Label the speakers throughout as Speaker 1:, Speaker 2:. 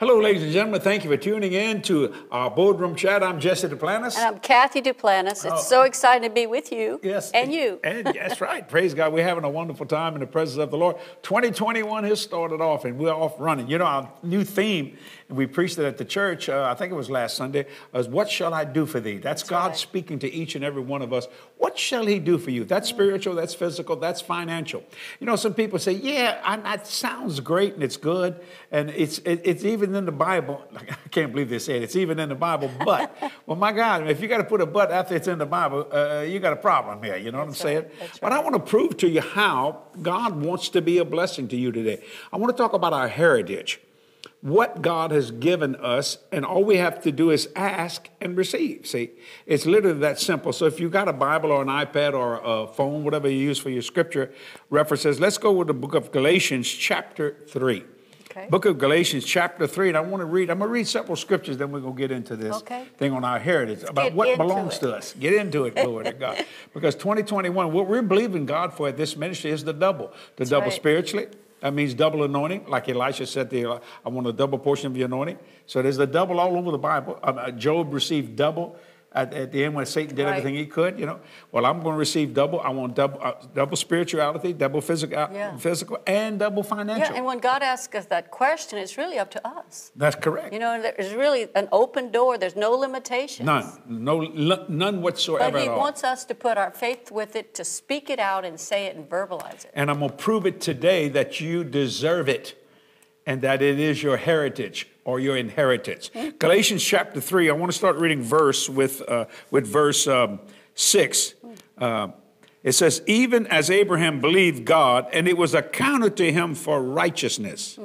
Speaker 1: Hello, ladies and gentlemen. Thank you for tuning in to our boardroom chat. I'm Jesse Duplantis.
Speaker 2: And I'm Kathy Duplantis. It's
Speaker 1: Oh.
Speaker 2: so exciting to be with you.
Speaker 1: Yes.
Speaker 2: And you.
Speaker 1: And that's right. Praise God. We're having a wonderful time in the presence of the Lord. 2021 has started off and we're off running. You know, our new theme, and we preached it at the church, uh, I think it was last Sunday, was What Shall I Do for Thee? That's, God
Speaker 2: right.
Speaker 1: speaking to each and every one of us. What shall He do for you? That's spiritual, that's physical, that's financial. You know, some people say, Yeah, I, that sounds great and it's good. And it's, it, it's even in the Bible. I can't believe they said it's even in the Bible. But, well, my God, if you got to put a but after it's in the Bible, uh, you got a problem here. You know what I'm
Speaker 2: That's
Speaker 1: saying?
Speaker 2: right. That's
Speaker 1: But I want to prove to you how God wants to be a blessing to you today. I want to talk about our heritage, what God has given us, and all we have to do is ask and receive. See, it's literally that simple. So if you got a Bible or an iPad or a phone, whatever you use for your scripture references, let's go with the book of Galatians, chapter 3.
Speaker 2: Okay.
Speaker 1: Book of Galatians, chapter 3, and I want to read, I'm going to read several scriptures, then we're going to get into this
Speaker 2: Okay.
Speaker 1: thing on our heritage about what belongs
Speaker 2: it.
Speaker 1: to us. Get into it, glory to God. Because 2021, what we're believing God for at this ministry is the double. The double
Speaker 2: right.
Speaker 1: spiritually. That means double anointing, like Elisha said, the, I want a double portion of your anointing. So there's the double all over the Bible. Um, uh, Job received double at, at the end when Satan did
Speaker 2: Right.
Speaker 1: everything he could. You know, well, I'm going to receive double. I want double, uh, double spirituality, double physical,
Speaker 2: Yeah.
Speaker 1: physical, and double financial.
Speaker 2: Yeah, and when God asks us that question, it's really up to us.
Speaker 1: That's correct.
Speaker 2: You know, there's really an open door. There's no limitations.
Speaker 1: none, no, none whatsoever
Speaker 2: But He wants us to put our faith with it, to speak it out and say it and verbalize it.
Speaker 1: And I'm going to prove it today that you deserve it and that it is your heritage or your inheritance. Galatians chapter 3, I want to start reading verse with, uh, with verse um, 6. Uh, it says, Even as Abraham believed God, and it was accounted to him for righteousness.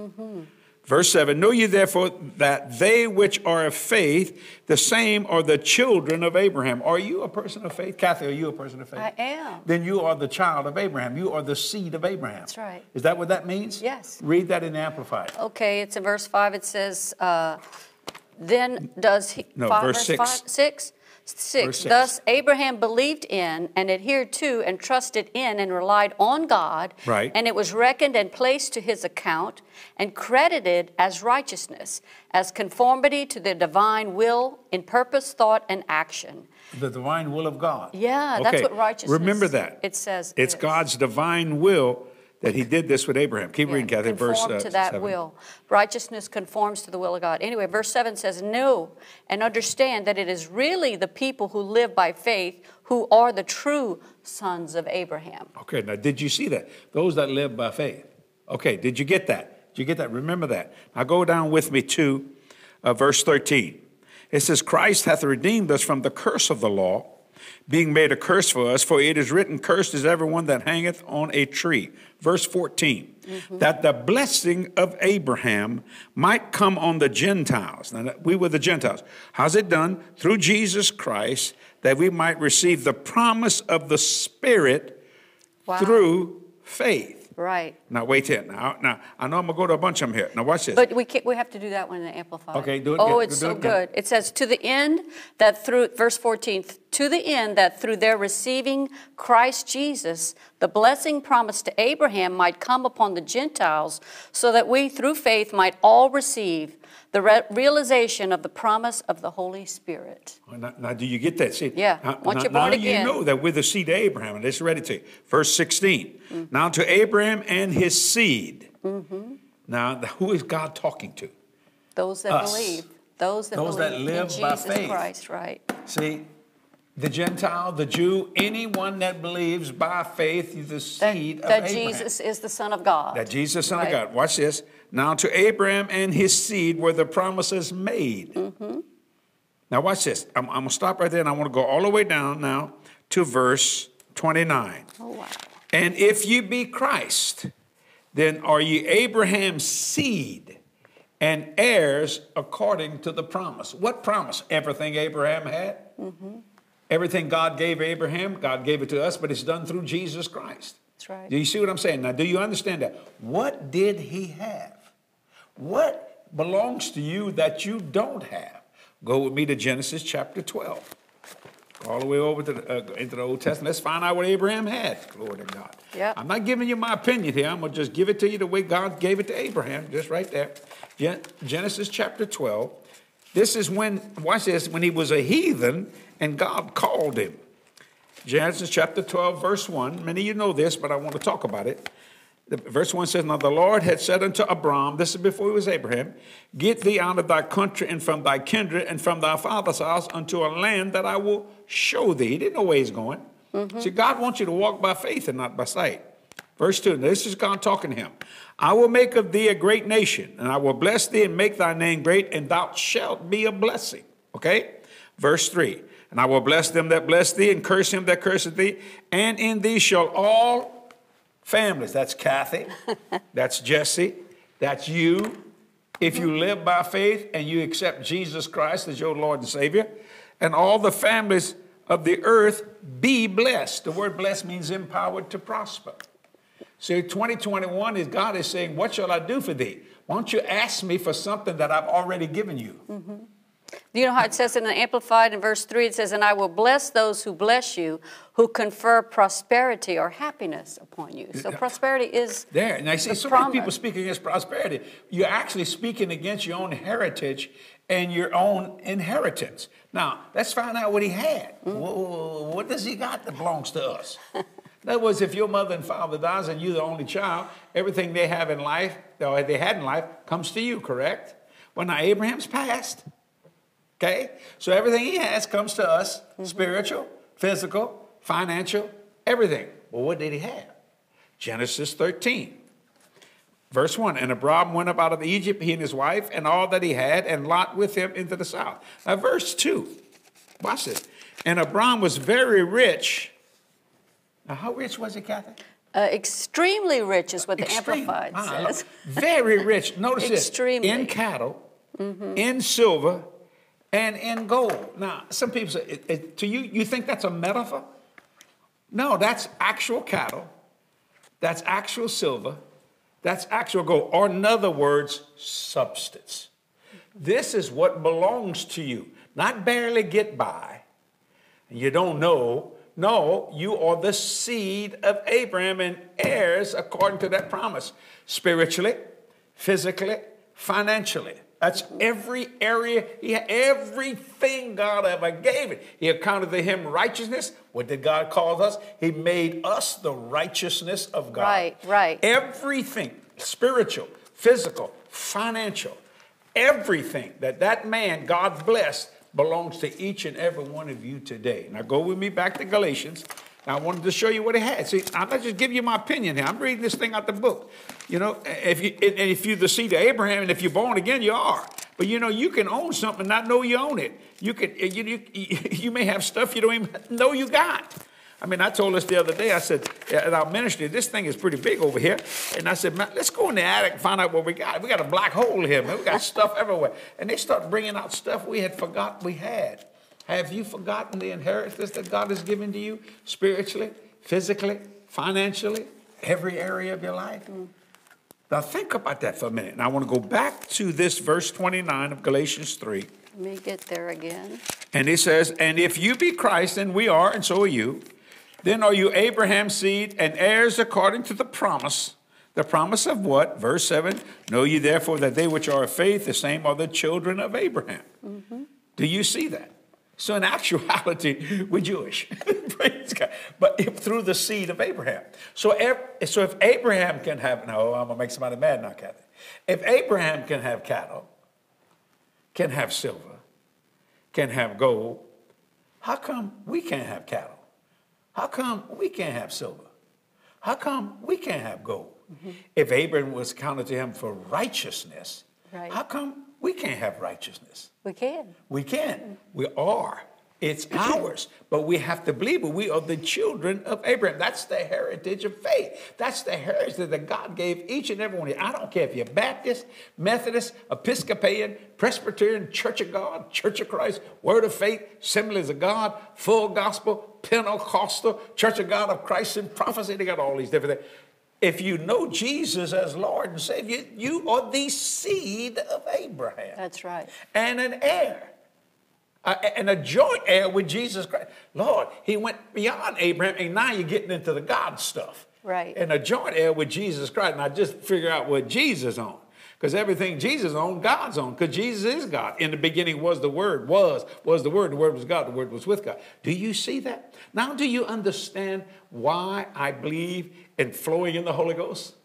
Speaker 1: Verse 7 Know ye therefore that they which are of faith, the same are the children of Abraham. Are you a person of faith? Kathy, are you a person of faith?
Speaker 2: I am.
Speaker 1: Then you are the child of Abraham. You are the seed of Abraham.
Speaker 2: That's right.
Speaker 1: Is that what that means?
Speaker 2: Yes.
Speaker 1: Read that in Amplified.
Speaker 2: Okay, it's in verse 5. It says, uh, Then does he.
Speaker 1: No,
Speaker 2: five,
Speaker 1: verse six.
Speaker 2: Five, six? Six.
Speaker 1: Six.
Speaker 2: Thus Abraham believed in and adhered to and trusted in and relied on God.
Speaker 1: Right.
Speaker 2: And it was reckoned and placed to his account and credited as righteousness, as conformity to the divine will in purpose, thought, and action.
Speaker 1: The divine will of God.
Speaker 2: Yeah, that's what righteousness
Speaker 1: Remember that.
Speaker 2: it says
Speaker 1: It's
Speaker 2: is.
Speaker 1: God's divine will that he did this with Abraham. Keep reading, Kathy, verse uh,
Speaker 2: to that
Speaker 1: seven.
Speaker 2: will. Righteousness conforms to the will of God. Anyway, verse 7 says, Know and understand that it is really the people who live by faith who are the true sons of Abraham.
Speaker 1: Okay, now did you see that? Those that live by faith. Okay, did you get that? Did you get that? Remember that. Now go down with me to uh, verse 13. It says, Christ hath redeemed us from the curse of the law, being made a curse for us, for it is written, Cursed is everyone that hangeth on a tree. Verse 14, mm-hmm. that the blessing of Abraham might come on the Gentiles. Now, we were the Gentiles. How's it done? Through Jesus Christ, that we might receive the promise of the Spirit
Speaker 2: Wow.
Speaker 1: through faith.
Speaker 2: Right.
Speaker 1: Now, wait here. Now, now, I know I'm going to go to a bunch of them here. Now, watch this.
Speaker 2: But we, can't, we have to do that one in the Amplified.
Speaker 1: Okay, do it
Speaker 2: Oh,
Speaker 1: again.
Speaker 2: it's
Speaker 1: Do it
Speaker 2: so
Speaker 1: again.
Speaker 2: good. It says, To the end that through, verse 14, to the end that through their receiving Christ Jesus, the blessing promised to Abraham might come upon the Gentiles, so that we through faith might all receive the re- realization of the promise of the Holy Spirit.
Speaker 1: Now, now, do you get that? See,
Speaker 2: Yeah,
Speaker 1: Now,
Speaker 2: once
Speaker 1: now-
Speaker 2: you're born
Speaker 1: now
Speaker 2: again.
Speaker 1: you know that we're the seed of Abraham, and it's ready to you. Verse 16. Mm-hmm. Now to Abraham and his seed. Mm-hmm. Now, who is God talking to?
Speaker 2: Those that
Speaker 1: Us.
Speaker 2: believe, those that
Speaker 1: Those
Speaker 2: believe
Speaker 1: that
Speaker 2: in
Speaker 1: live by
Speaker 2: Jesus
Speaker 1: faith.
Speaker 2: Christ, right?
Speaker 1: See, the Gentile, the Jew, anyone that believes by faith the
Speaker 2: That,
Speaker 1: seed of
Speaker 2: that
Speaker 1: Abraham.
Speaker 2: Jesus is the Son of God.
Speaker 1: That Jesus, is the Son
Speaker 2: Right.
Speaker 1: of God. Watch this. Now to Abraham and his seed were the promises made.
Speaker 2: Mm-hmm.
Speaker 1: Now watch this. I'm, I'm going to stop right there and I want to go all the way down now to verse 29.
Speaker 2: Oh, wow.
Speaker 1: And if you be Christ, then are ye Abraham's seed and heirs according to the promise. What promise? Everything Abraham had. Everything God gave Abraham, God gave it to us, but it's done through Jesus Christ.
Speaker 2: That's right.
Speaker 1: Do you see what I'm saying? Now, do you understand that? What did he have? What belongs to you that you don't have? Go with me to Genesis chapter 12. all the way over to the, uh, into the Old Testament. Let's find out what Abraham had. Glory to God.
Speaker 2: Yep.
Speaker 1: I'm not giving you my opinion here. I'm going to just give it to you the way God gave it to Abraham, just right there. Gen- Genesis chapter 12. This is when, watch this, when he was a heathen and God called him. Genesis chapter 12, verse 1. Many of you know this, but I want to talk about it. The, verse 1 says, Now the Lord had said unto Abram, this is before he was Abraham, Get thee out of thy country and from thy kindred and from thy father's house unto a land that I will show thee. He didn't know where he's going. Mm-hmm. See, God wants you to walk by faith and not by sight. Verse 2, this is God talking to him. I will make of thee a great nation, and I will bless thee and make thy name great, and thou shalt be a blessing. Okay? Verse 3, and I will bless them that bless thee, and curse him that curseth thee, and in thee shall all families, that's Kathy, that's Jesse, that's you, if you live by faith and you accept Jesus Christ as your Lord and Savior, and all the families of the earth be blessed. The word blessed means empowered to prosper. So 2021 is God is saying, What shall I do for thee? Why don't you ask me for something that I've already given you?
Speaker 2: Do you know how it says in the Amplified in verse 3? It says, And I will bless those who bless you, who confer prosperity or happiness upon you. So prosperity is
Speaker 1: There. And I see so many people speaking against prosperity. You're actually speaking against your own heritage and your own inheritance. Now, let's find out what he had.
Speaker 2: Mm.
Speaker 1: Wha- What does he got that belongs to us? In other words, if your mother and father dies and you're the only child, everything they have in life, or they had in life, comes to you, correct? Well, now Abraham's passed. Okay? So everything he has comes to us mm-hmm. spiritual, physical, financial, everything. Well, what did he have? Genesis 13. Verse 1 And Abram went up out of Egypt, he and his wife, and all that he had, and Lot with him into the south. Now, verse 2. Watch this. And Abram was very rich. Now, how rich was he, Kathy?
Speaker 2: uh, extremely rich, is what the
Speaker 1: Extreme.
Speaker 2: Amplified
Speaker 1: Wow,
Speaker 2: says.
Speaker 1: Very rich. Notice
Speaker 2: Extremely.
Speaker 1: this. In cattle, mm-hmm. in silver, and in gold. Now, some people say, it, it- to you, you think that's a metaphor? No, that's actual cattle. That's actual silver. That's actual gold. Or in other words, substance. This is what belongs to you. Not barely get by. You don't know. No, you are the seed of Abraham and heirs according to that promise. Spiritually, physically, financially. That's every area, he had, everything God ever gave it. He accounted to him righteousness. What did God call us? He made us the righteousness of God.
Speaker 2: Right, right.
Speaker 1: Everything, spiritual, physical, financial, everything that that man God blessed belongs to each and every one of you today. Now go with me back to Galatians. I wanted to show you what it had. See, I'm not just giving you my opinion here. I'm reading this thing out the book. You know, if you and if you're the seed of Abraham, and if you're born again, you are. But you know, you can own something and not know you own it. You can you, you, you may have stuff you don't even know you got. I mean, I told us the other day, I said, at our ministry, this thing is pretty big over here. And I said, man, let's go in the attic and find out what we got. We got a black hole here, man. We got stuff everywhere. And they start bringing out stuff we had forgot we had. Have you forgotten the inheritance that God has given to you spiritually, physically, financially, every area of your life? Mm. Now, think about that for a minute. Now, I want to go back to this verse 29 of Galatians 3.
Speaker 2: Let me get there again.
Speaker 1: And he says, And if you be Christ, and we are, and so are you, then are you Abraham's seed and heirs according to the promise. The promise of what? Verse 7 Know ye therefore that they which are of faith, the same are the children of Abraham. Mm-hmm. Do you see that? So, in actuality, we're Jewish. Praise God. But if, through the seed of Abraham. So, ev- so if Abraham can have, no, I'm going to make somebody mad now, Kathy. If Abraham can have cattle, can have silver, can have gold, how come we can't have cattle? How come we can't have silver? How come we can't have gold? Mm-hmm. If Abraham was counted to him for righteousness,
Speaker 2: Right.
Speaker 1: how come we can't have righteousness?
Speaker 2: We can.
Speaker 1: We can. We are. It's ours. But we have to believe it. We are the children of Abraham. That's the heritage of faith. That's the heritage that God gave each and every one of you. I don't care if you're Baptist, Methodist, Episcopalian, Presbyterian, Church of God, Church of Christ, Word of Faith, Assemblies of God, Full Gospel, Pentecostal, Church of God of Christ and Prophecy. They got all these different things. If you know Jesus as Lord and Savior, you are the seed of Abraham
Speaker 2: That's right.
Speaker 1: and an heir Uh, and a joint heir with Jesus Christ. Lord, he went beyond Abraham, and now you're getting into the God stuff.
Speaker 2: Right.
Speaker 1: And a joint heir with Jesus Christ. And I just figure out what Jesus on. Because everything Jesus owned, God's own. Because Jesus is God. In the beginning was the Word, was, was the Word, the Word was God, the Word was with God. Do you see that? Now, do you understand why I believe in flowing in the Holy Ghost?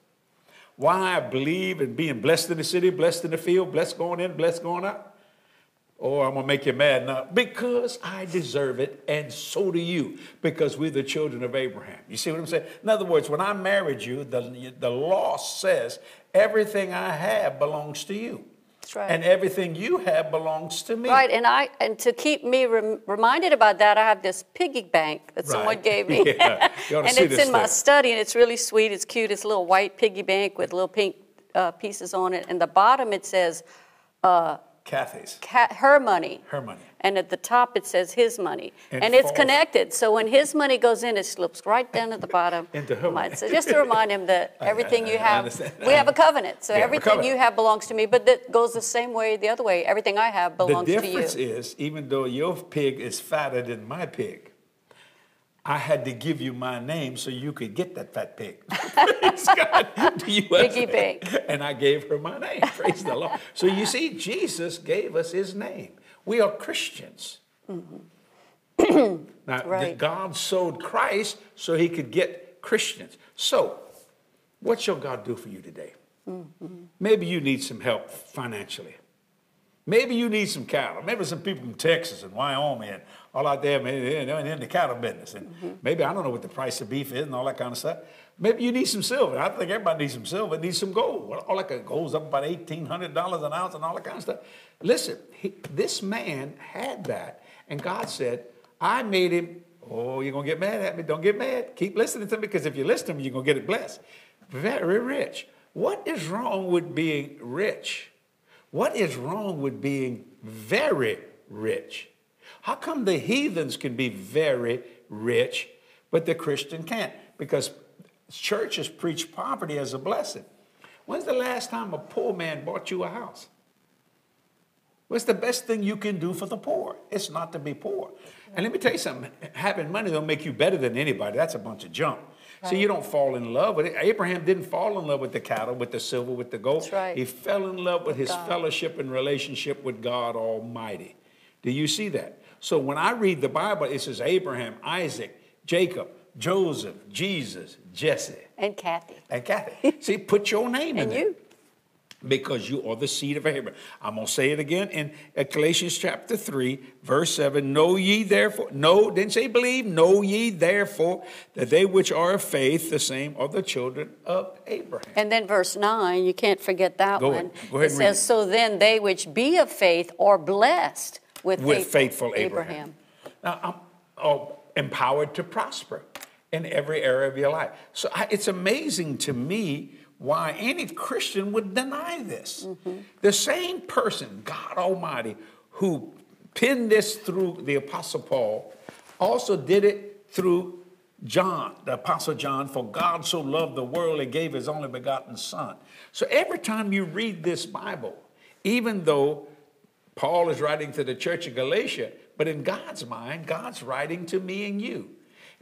Speaker 1: Why I believe in being blessed in the city, blessed in the field, blessed going in, blessed going out? Oh, I'm going to make you mad now. Because I deserve it, and so do you, because we're the children of Abraham. You see what I'm saying? In other words, when I married you, the, the law says everything I have belongs to you.
Speaker 2: That's right.
Speaker 1: And everything you have belongs to me.
Speaker 2: Right, and I and to keep me rem- reminded about that, I have this piggy bank that someone gave me,
Speaker 1: Yeah. You ought to
Speaker 2: and it's in my study, and it's really sweet. It's cute. It's a little white piggy bank with little pink uh, pieces on it, and the bottom it says
Speaker 1: Kathy's,
Speaker 2: ca- her money,
Speaker 1: her money.
Speaker 2: and at the top it says his money,
Speaker 1: And
Speaker 2: and it's connected. So when his money goes in, it slips right down at the bottom.
Speaker 1: Into her money.
Speaker 2: So just to remind him that everything
Speaker 1: I-
Speaker 2: you have, we have a covenant. So
Speaker 1: a
Speaker 2: everything you have belongs to me, but that goes the same way the other way. Everything I have belongs to you.
Speaker 1: The difference is, even though your pig is fatter than my pig, I had to give you my name so you could get that fat pig. Praise God. Do you
Speaker 2: Piggy pig.
Speaker 1: And I gave her my name. Praise the Lord. So you see, Jesus gave us his name. We are Christians. now,
Speaker 2: Mm-hmm. Right.
Speaker 1: God sowed Christ so he could get Christians. So, what shall God do for you today?
Speaker 2: Mm-hmm.
Speaker 1: Maybe you need some help financially. Maybe you need some cattle. Maybe some people from Texas and Wyoming and all out there, maybe they're in the cattle business. And
Speaker 2: Mm-hmm.
Speaker 1: maybe I don't know what the price of beef is and all that kind of stuff. Maybe you need some silver. I think everybody needs some silver, needs some gold. All that goes up about eighteen hundred dollars an ounce and all that kind of stuff. Listen, he, this man had that, and God said, "I made him." Oh, you're gonna get mad at me? Don't get mad. Keep listening to me because if you listen to me, you're gonna get it blessed. Very rich. What is wrong with being rich? What is wrong with being very rich? How come the heathens can be very rich, but the Christian can't? Because churches preach poverty as a blessing. When's the last time a poor man bought you a house? What's the best thing you can do for the poor? It's not to be poor. And let me tell you something having money don't make you better than anybody. That's a bunch of junk. So you don't fall in love with it. Abraham didn't fall in love with the cattle, with the silver, with the gold.
Speaker 2: That's right.
Speaker 1: He fell in love with his
Speaker 2: God.
Speaker 1: fellowship and relationship with God Almighty. Do you see that? So when I read the Bible, it says Abraham, Isaac, Jacob, Joseph, Jesus, Jesse,
Speaker 2: And Kathy.
Speaker 1: and Kathy. See, put your name in
Speaker 2: And
Speaker 1: there
Speaker 2: you.
Speaker 1: because you are the seed of Abraham. I'm going to say it again in Galatians chapter 3, verse 7. Know ye therefore, no, didn't say believe, know ye therefore that they which are of faith, the same are the children of Abraham.
Speaker 2: And then verse 9, you can't forget that
Speaker 1: Go
Speaker 2: one.
Speaker 1: ahead. Go ahead
Speaker 2: it says,
Speaker 1: it.
Speaker 2: So then they which be of faith are blessed with,
Speaker 1: with faithful Abraham.
Speaker 2: Abraham.
Speaker 1: Now, I'm oh, empowered to prosper in every area of your life. So I, it's amazing to me why any Christian would deny this. Mm-hmm. The same person, God Almighty, who penned this through the Apostle Paul, also did it through John, the Apostle John, for God so loved the world, he gave his only begotten Son. So every time you read this Bible, even though Paul is writing to the church of Galatia, but in God's mind, God's writing to me and you.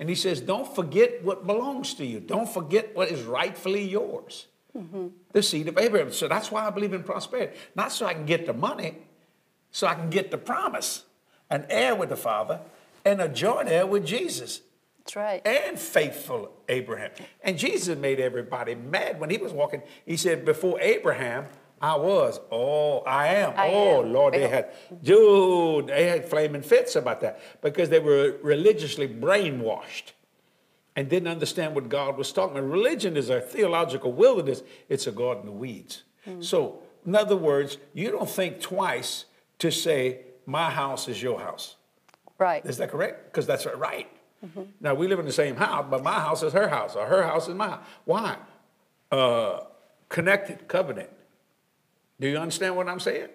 Speaker 1: And he says, Don't forget what belongs to you. Don't forget what is rightfully yours. Mm-hmm. The seed of Abraham. So that's why I believe in prosperity. Not so I can get the money, so I can get the promise, an heir with the Father, and a joint heir with Jesus
Speaker 2: That's right.
Speaker 1: and faithful Abraham. And Jesus made everybody mad when he was walking. He said, Before Abraham, I was. Oh, I am.
Speaker 2: I
Speaker 1: oh,
Speaker 2: am.
Speaker 1: Lord, they had, dude, they had flaming fits about that because they were religiously brainwashed and didn't understand what God was talking about. Religion is a theological wilderness, it's a garden of weeds. So, in other words, you don't think twice to say, My house is your house.
Speaker 2: Right.
Speaker 1: Is that correct? Because that's right. Now we live in the same house, but my house is her house, or her house is my house. Why? Uh, connected covenant. Do you understand what I'm saying?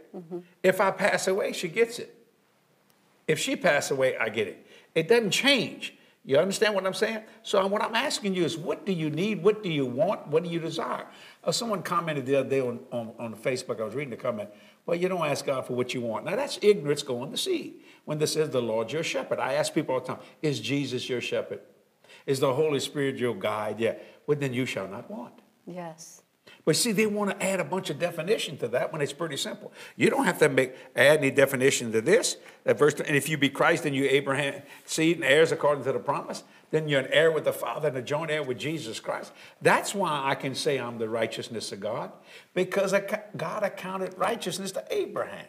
Speaker 1: If I pass away, she gets it. If she pass away, I get it. It doesn't change. You understand what I'm saying? So what I'm asking you is, what do you need? What do you want? What do you desire? Uh, someone commented the other day on, on, on Facebook. I was reading the comment. Well, you don't ask God for what you want. Now, that's ignorance going to seed. When this says the Lord your shepherd, I ask people all the time, is Jesus your shepherd? Is the Holy Spirit your guide? Yeah. Well, then you shall not want.
Speaker 2: Yes.
Speaker 1: But see, they want to add a bunch of definition to that when it's pretty simple. You don't have to make add any definition to this. That verse, and if you be Christ, then you Abraham seed and heirs according to the promise. Then you're an heir with the Father and a joint heir with Jesus Christ. That's why I can say I'm the righteousness of God, because God accounted righteousness to Abraham.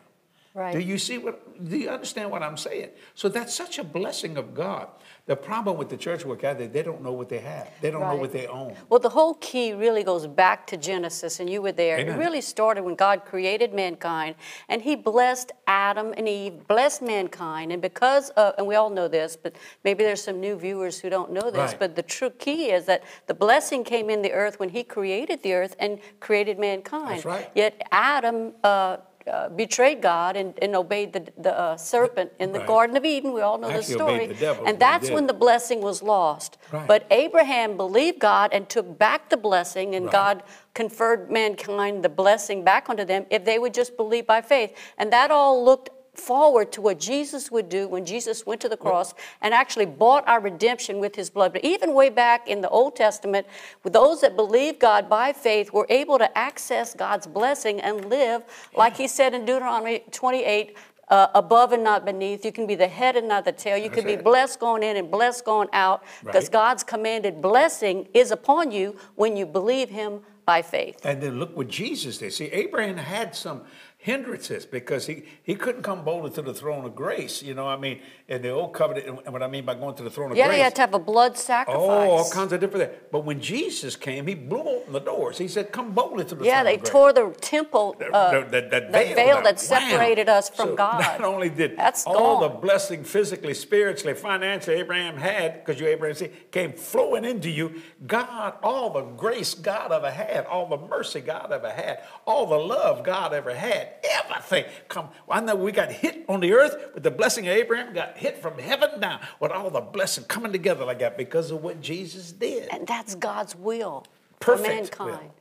Speaker 2: Right.
Speaker 1: Do you see what? Do you understand what I'm saying? So that's such a blessing of God. The problem with the church work ethic, they don't know what they have. They don't
Speaker 2: right.
Speaker 1: know what they own.
Speaker 2: Well, the whole key really goes back to Genesis, and you were there. Amen. It really started when God created mankind, and He blessed Adam and Eve, blessed mankind, and because of, and we all know this, but maybe there's some new viewers who don't know this.
Speaker 1: Right.
Speaker 2: But the true key is that the blessing came in the earth when He created the earth and created mankind.
Speaker 1: That's right.
Speaker 2: Yet Adam. Uh, uh, betrayed God and, and obeyed the, the uh, serpent in the
Speaker 1: right.
Speaker 2: Garden of Eden. We all know
Speaker 1: Actually
Speaker 2: the story.
Speaker 1: The devil,
Speaker 2: and that's when the blessing was lost.
Speaker 1: Right.
Speaker 2: But Abraham believed God and took back the blessing, and
Speaker 1: right.
Speaker 2: God conferred mankind the blessing back onto them if they would just believe by faith. And that all looked forward to what Jesus would do when Jesus went to the cross and actually bought our redemption with his blood. But even way back in the Old Testament, those that believe God by faith were able to access God's blessing and live, like he said in Deuteronomy 28, uh, above and not beneath. You can be the head and not the tail. You
Speaker 1: That's
Speaker 2: can be
Speaker 1: it.
Speaker 2: blessed going in and blessed going out because
Speaker 1: Right.
Speaker 2: God's commanded blessing is upon you when you believe him by faith.
Speaker 1: And then look what Jesus did. See, Abraham had some hindrances because he, he couldn't come boldly to the throne of grace. You know, I mean, in the old covenant, and what I mean by going to the throne of
Speaker 2: Yeah,
Speaker 1: grace.
Speaker 2: you had to have a blood sacrifice.
Speaker 1: Oh, all kinds of different things. But when Jesus came, he blew open the doors. He said, Come boldly to the
Speaker 2: Yeah,
Speaker 1: throne of grace.
Speaker 2: Yeah, they tore the temple, uh,
Speaker 1: The- the- the
Speaker 2: the
Speaker 1: veil
Speaker 2: veil that separated us from
Speaker 1: So
Speaker 2: God.
Speaker 1: Not only did
Speaker 2: That's
Speaker 1: all
Speaker 2: gone.
Speaker 1: the blessing physically, spiritually, financially Abraham had, because you Abraham seed, came flowing into you, God, all the grace God ever had, all the mercy God ever had, all the love God ever had, everything. Come, I know we got hit on the earth with the blessing of Abraham, got hit from heaven down with all the blessing coming together like that because of what Jesus did.
Speaker 2: And that's God's will
Speaker 1: Perfect
Speaker 2: for mankind.
Speaker 1: will.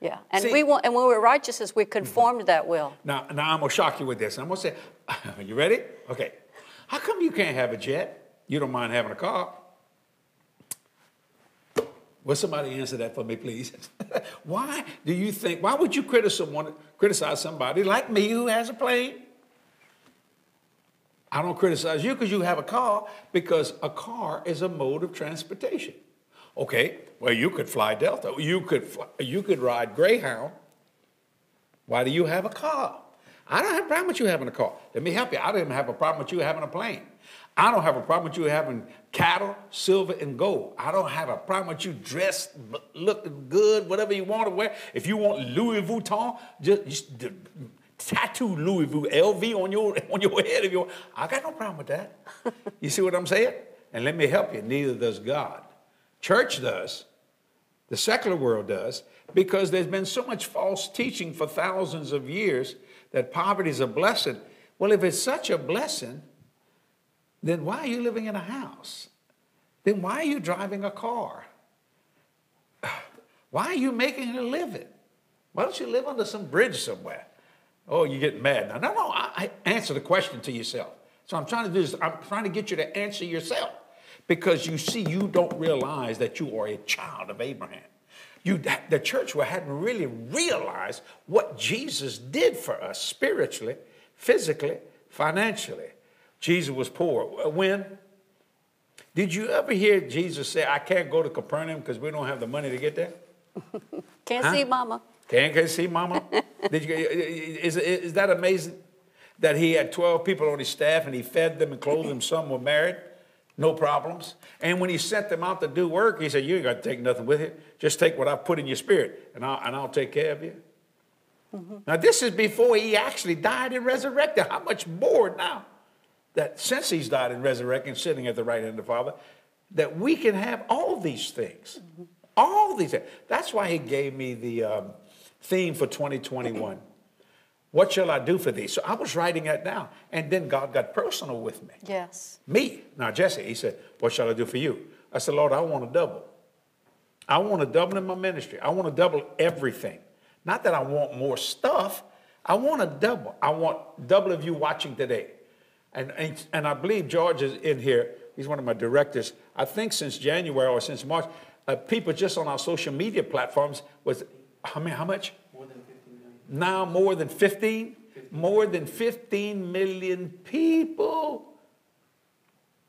Speaker 2: Yeah, and
Speaker 1: See-
Speaker 2: we want, and when we're righteous, we conform to that will.
Speaker 1: Now, now I'm gonna shock you with this. I'm gonna say, you ready? Okay. How come you can't have a jet? You don't mind having a car? Will somebody answer that for me, please? why do you think? Why would you criticize criticize somebody like me who has a plane? I don't criticize you because you have a car because a car is a mode of transportation. Okay, well you could fly Delta, you could fly, you could ride Greyhound. Why do you have a car? I don't have a problem with you having a car. Let me help you. I don't even have a problem with you having a plane. I don't have a problem with you having cattle, silver, and gold. I don't have a problem with you dressed, looking good, whatever you want to wear. If you want Louis Vuitton, just, just tattoo Louis Vuitton LV on your on your head if you want. I got no problem with that. you see what I'm saying? And let me help you. Neither does God. Church does. The secular world does because there's been so much false teaching for thousands of years that poverty is a blessing. Well, if it's such a blessing, then why are you living in a house? Then why are you driving a car? Why are you making a living? Why don't you live under some bridge somewhere? Oh, you're getting mad now. No, no, I, I answer the question to yourself. So I'm trying to do this, I'm trying to get you to answer yourself because you see, you don't realize that you are a child of Abraham. You, the church hadn't really realized what Jesus did for us spiritually, physically, financially. Jesus was poor. When? Did you ever hear Jesus say, I can't go to Capernaum because we don't have the money to get there?
Speaker 2: Can't
Speaker 1: Huh?
Speaker 2: see mama.
Speaker 1: Can't, can't see mama? Did you, is, is that amazing? That he had 12 people on his staff and he fed them and clothed them. Some were married, no problems. And when he sent them out to do work, he said, You ain't got to take nothing with you. Just take what I put in your spirit and I'll, and I'll take care of you. Mm-hmm. Now, this is before he actually died and resurrected. How much more now that since he's died and resurrected, and sitting at the right hand of the Father, that we can have all these things? All these things. That's why he gave me the um, theme for 2021. What shall I do for thee? So I was writing that down, and then God got personal with me.
Speaker 2: Yes.
Speaker 1: Me, now Jesse, he said, What shall I do for you? I said, Lord, I want to double. I want to double in my ministry. I want to double everything. Not that I want more stuff. I want a double. I want double of you watching today. And, and, and I believe George is in here. He's one of my directors. I think since January or since March, uh, people just on our social media platforms was, how many, how much?
Speaker 3: More than 15 million.
Speaker 1: Now more than 15? More than 15 million people.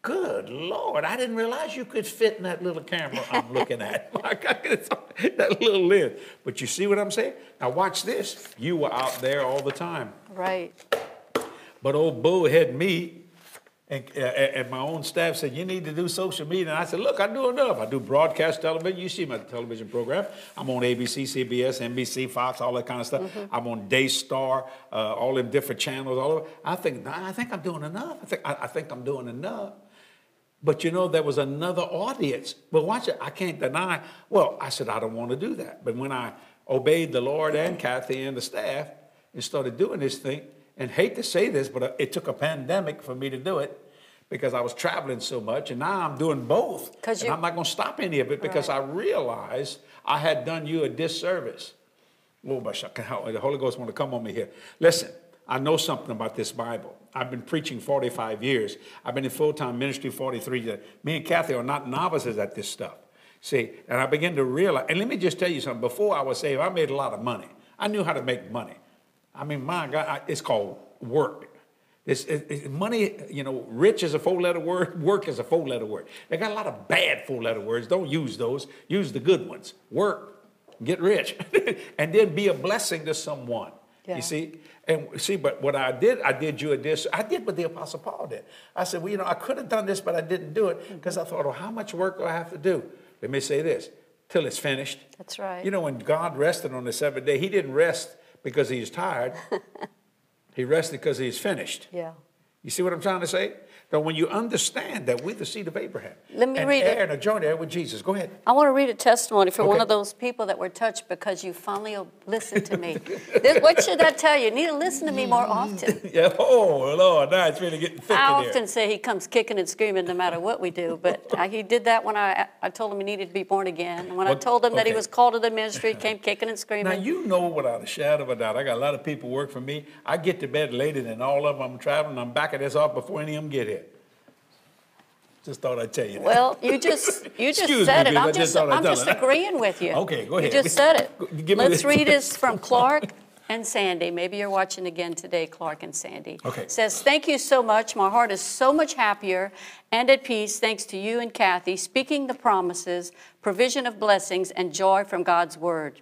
Speaker 1: Good Lord, I didn't realize you could fit in that little camera I'm looking at. My God, it's that little lens. But you see what I'm saying? Now watch this. You were out there all the time.
Speaker 2: Right.
Speaker 1: But old Bo had me, and, uh, and my own staff said, You need to do social media. And I said, Look, I do enough. I do broadcast television. You see my television program. I'm on ABC, CBS, NBC, Fox, all that kind of stuff. I'm on Daystar, uh, all them different channels, all over. I think, I think I'm doing enough. I think, I, I think I'm doing enough. But you know, there was another audience. But watch it, I can't deny. Well, I said, I don't want to do that. But when I obeyed the Lord and Kathy and the staff and started doing this thing, and hate to say this, but uh, it took a pandemic for me to do it because I was traveling so much. And now I'm doing both.
Speaker 2: 'Cause
Speaker 1: and
Speaker 2: you-
Speaker 1: I'm not going to stop any of it because
Speaker 2: Right.
Speaker 1: I realized I had done you a disservice. Oh, the Holy Ghost want to come on me here. Listen, I know something about this Bible. I've been preaching 45 years. I've been in full-time ministry 43 years. Me and Kathy are not novices at this stuff. See, and I began to realize, and let me just tell you something. Before I was saved, I made a lot of money. I knew how to make money. I mean, my God, I, it's called work. It's, it, it- money, you know, rich is a four letter word, work is a four letter word. They got a lot of bad four letter words. Don't use those. Use the good ones. Work, get rich, and then be a blessing to someone.
Speaker 2: Yeah.
Speaker 1: You see? And see, but what I did, I did you a dis. I did what the Apostle Paul did. I said, well, you know, I could have done this, but I didn't do it mm-hmm. because I thought, well, how much work do I have to do? Let me say this till it's finished.
Speaker 2: That's right.
Speaker 1: You know, when God rested on the seventh day, He didn't rest because He was tired. he rested because He's finished.
Speaker 2: Yeah.
Speaker 1: You see what I'm trying to say? So when you understand that we're the seed of Abraham,
Speaker 2: Let me
Speaker 1: and
Speaker 2: read it.
Speaker 1: and a joint heir with Jesus. Go ahead.
Speaker 2: I want to read a testimony for one of those people that were touched because you finally listened to me. This- what should that tell you? You need to listen to me more often.
Speaker 1: Yeah. Oh Lord, now it's really getting thick
Speaker 2: I
Speaker 1: in here.
Speaker 2: often say he comes kicking and screaming no matter what we do, but uh, he did that when I, I told him he needed to be born again. And when I told him that he was called to the ministry, he came kicking and screaming.
Speaker 1: Now you know without a shadow of a doubt, I got a lot of people work for me. I get to bed later than all of them. I'm traveling. I'm back this off before any of them get here. Just thought I'd tell you that.
Speaker 2: Well, you just you just
Speaker 1: Excuse
Speaker 2: said
Speaker 1: me,
Speaker 2: it.
Speaker 1: I
Speaker 2: I'm
Speaker 1: just
Speaker 2: just
Speaker 1: thought I'd
Speaker 2: I'm just agreeing with you.
Speaker 1: Okay, go ahead.
Speaker 2: You just said it.
Speaker 1: Give me
Speaker 2: Let's
Speaker 1: this.
Speaker 2: read this from Clark and Sandy. Maybe you're watching again today, Clark and Sandy.
Speaker 1: Okay.
Speaker 2: Says, Thank you so much. My heart is so much happier and at peace thanks to you and Kathy speaking the promises, provision of blessings, and joy from God's word.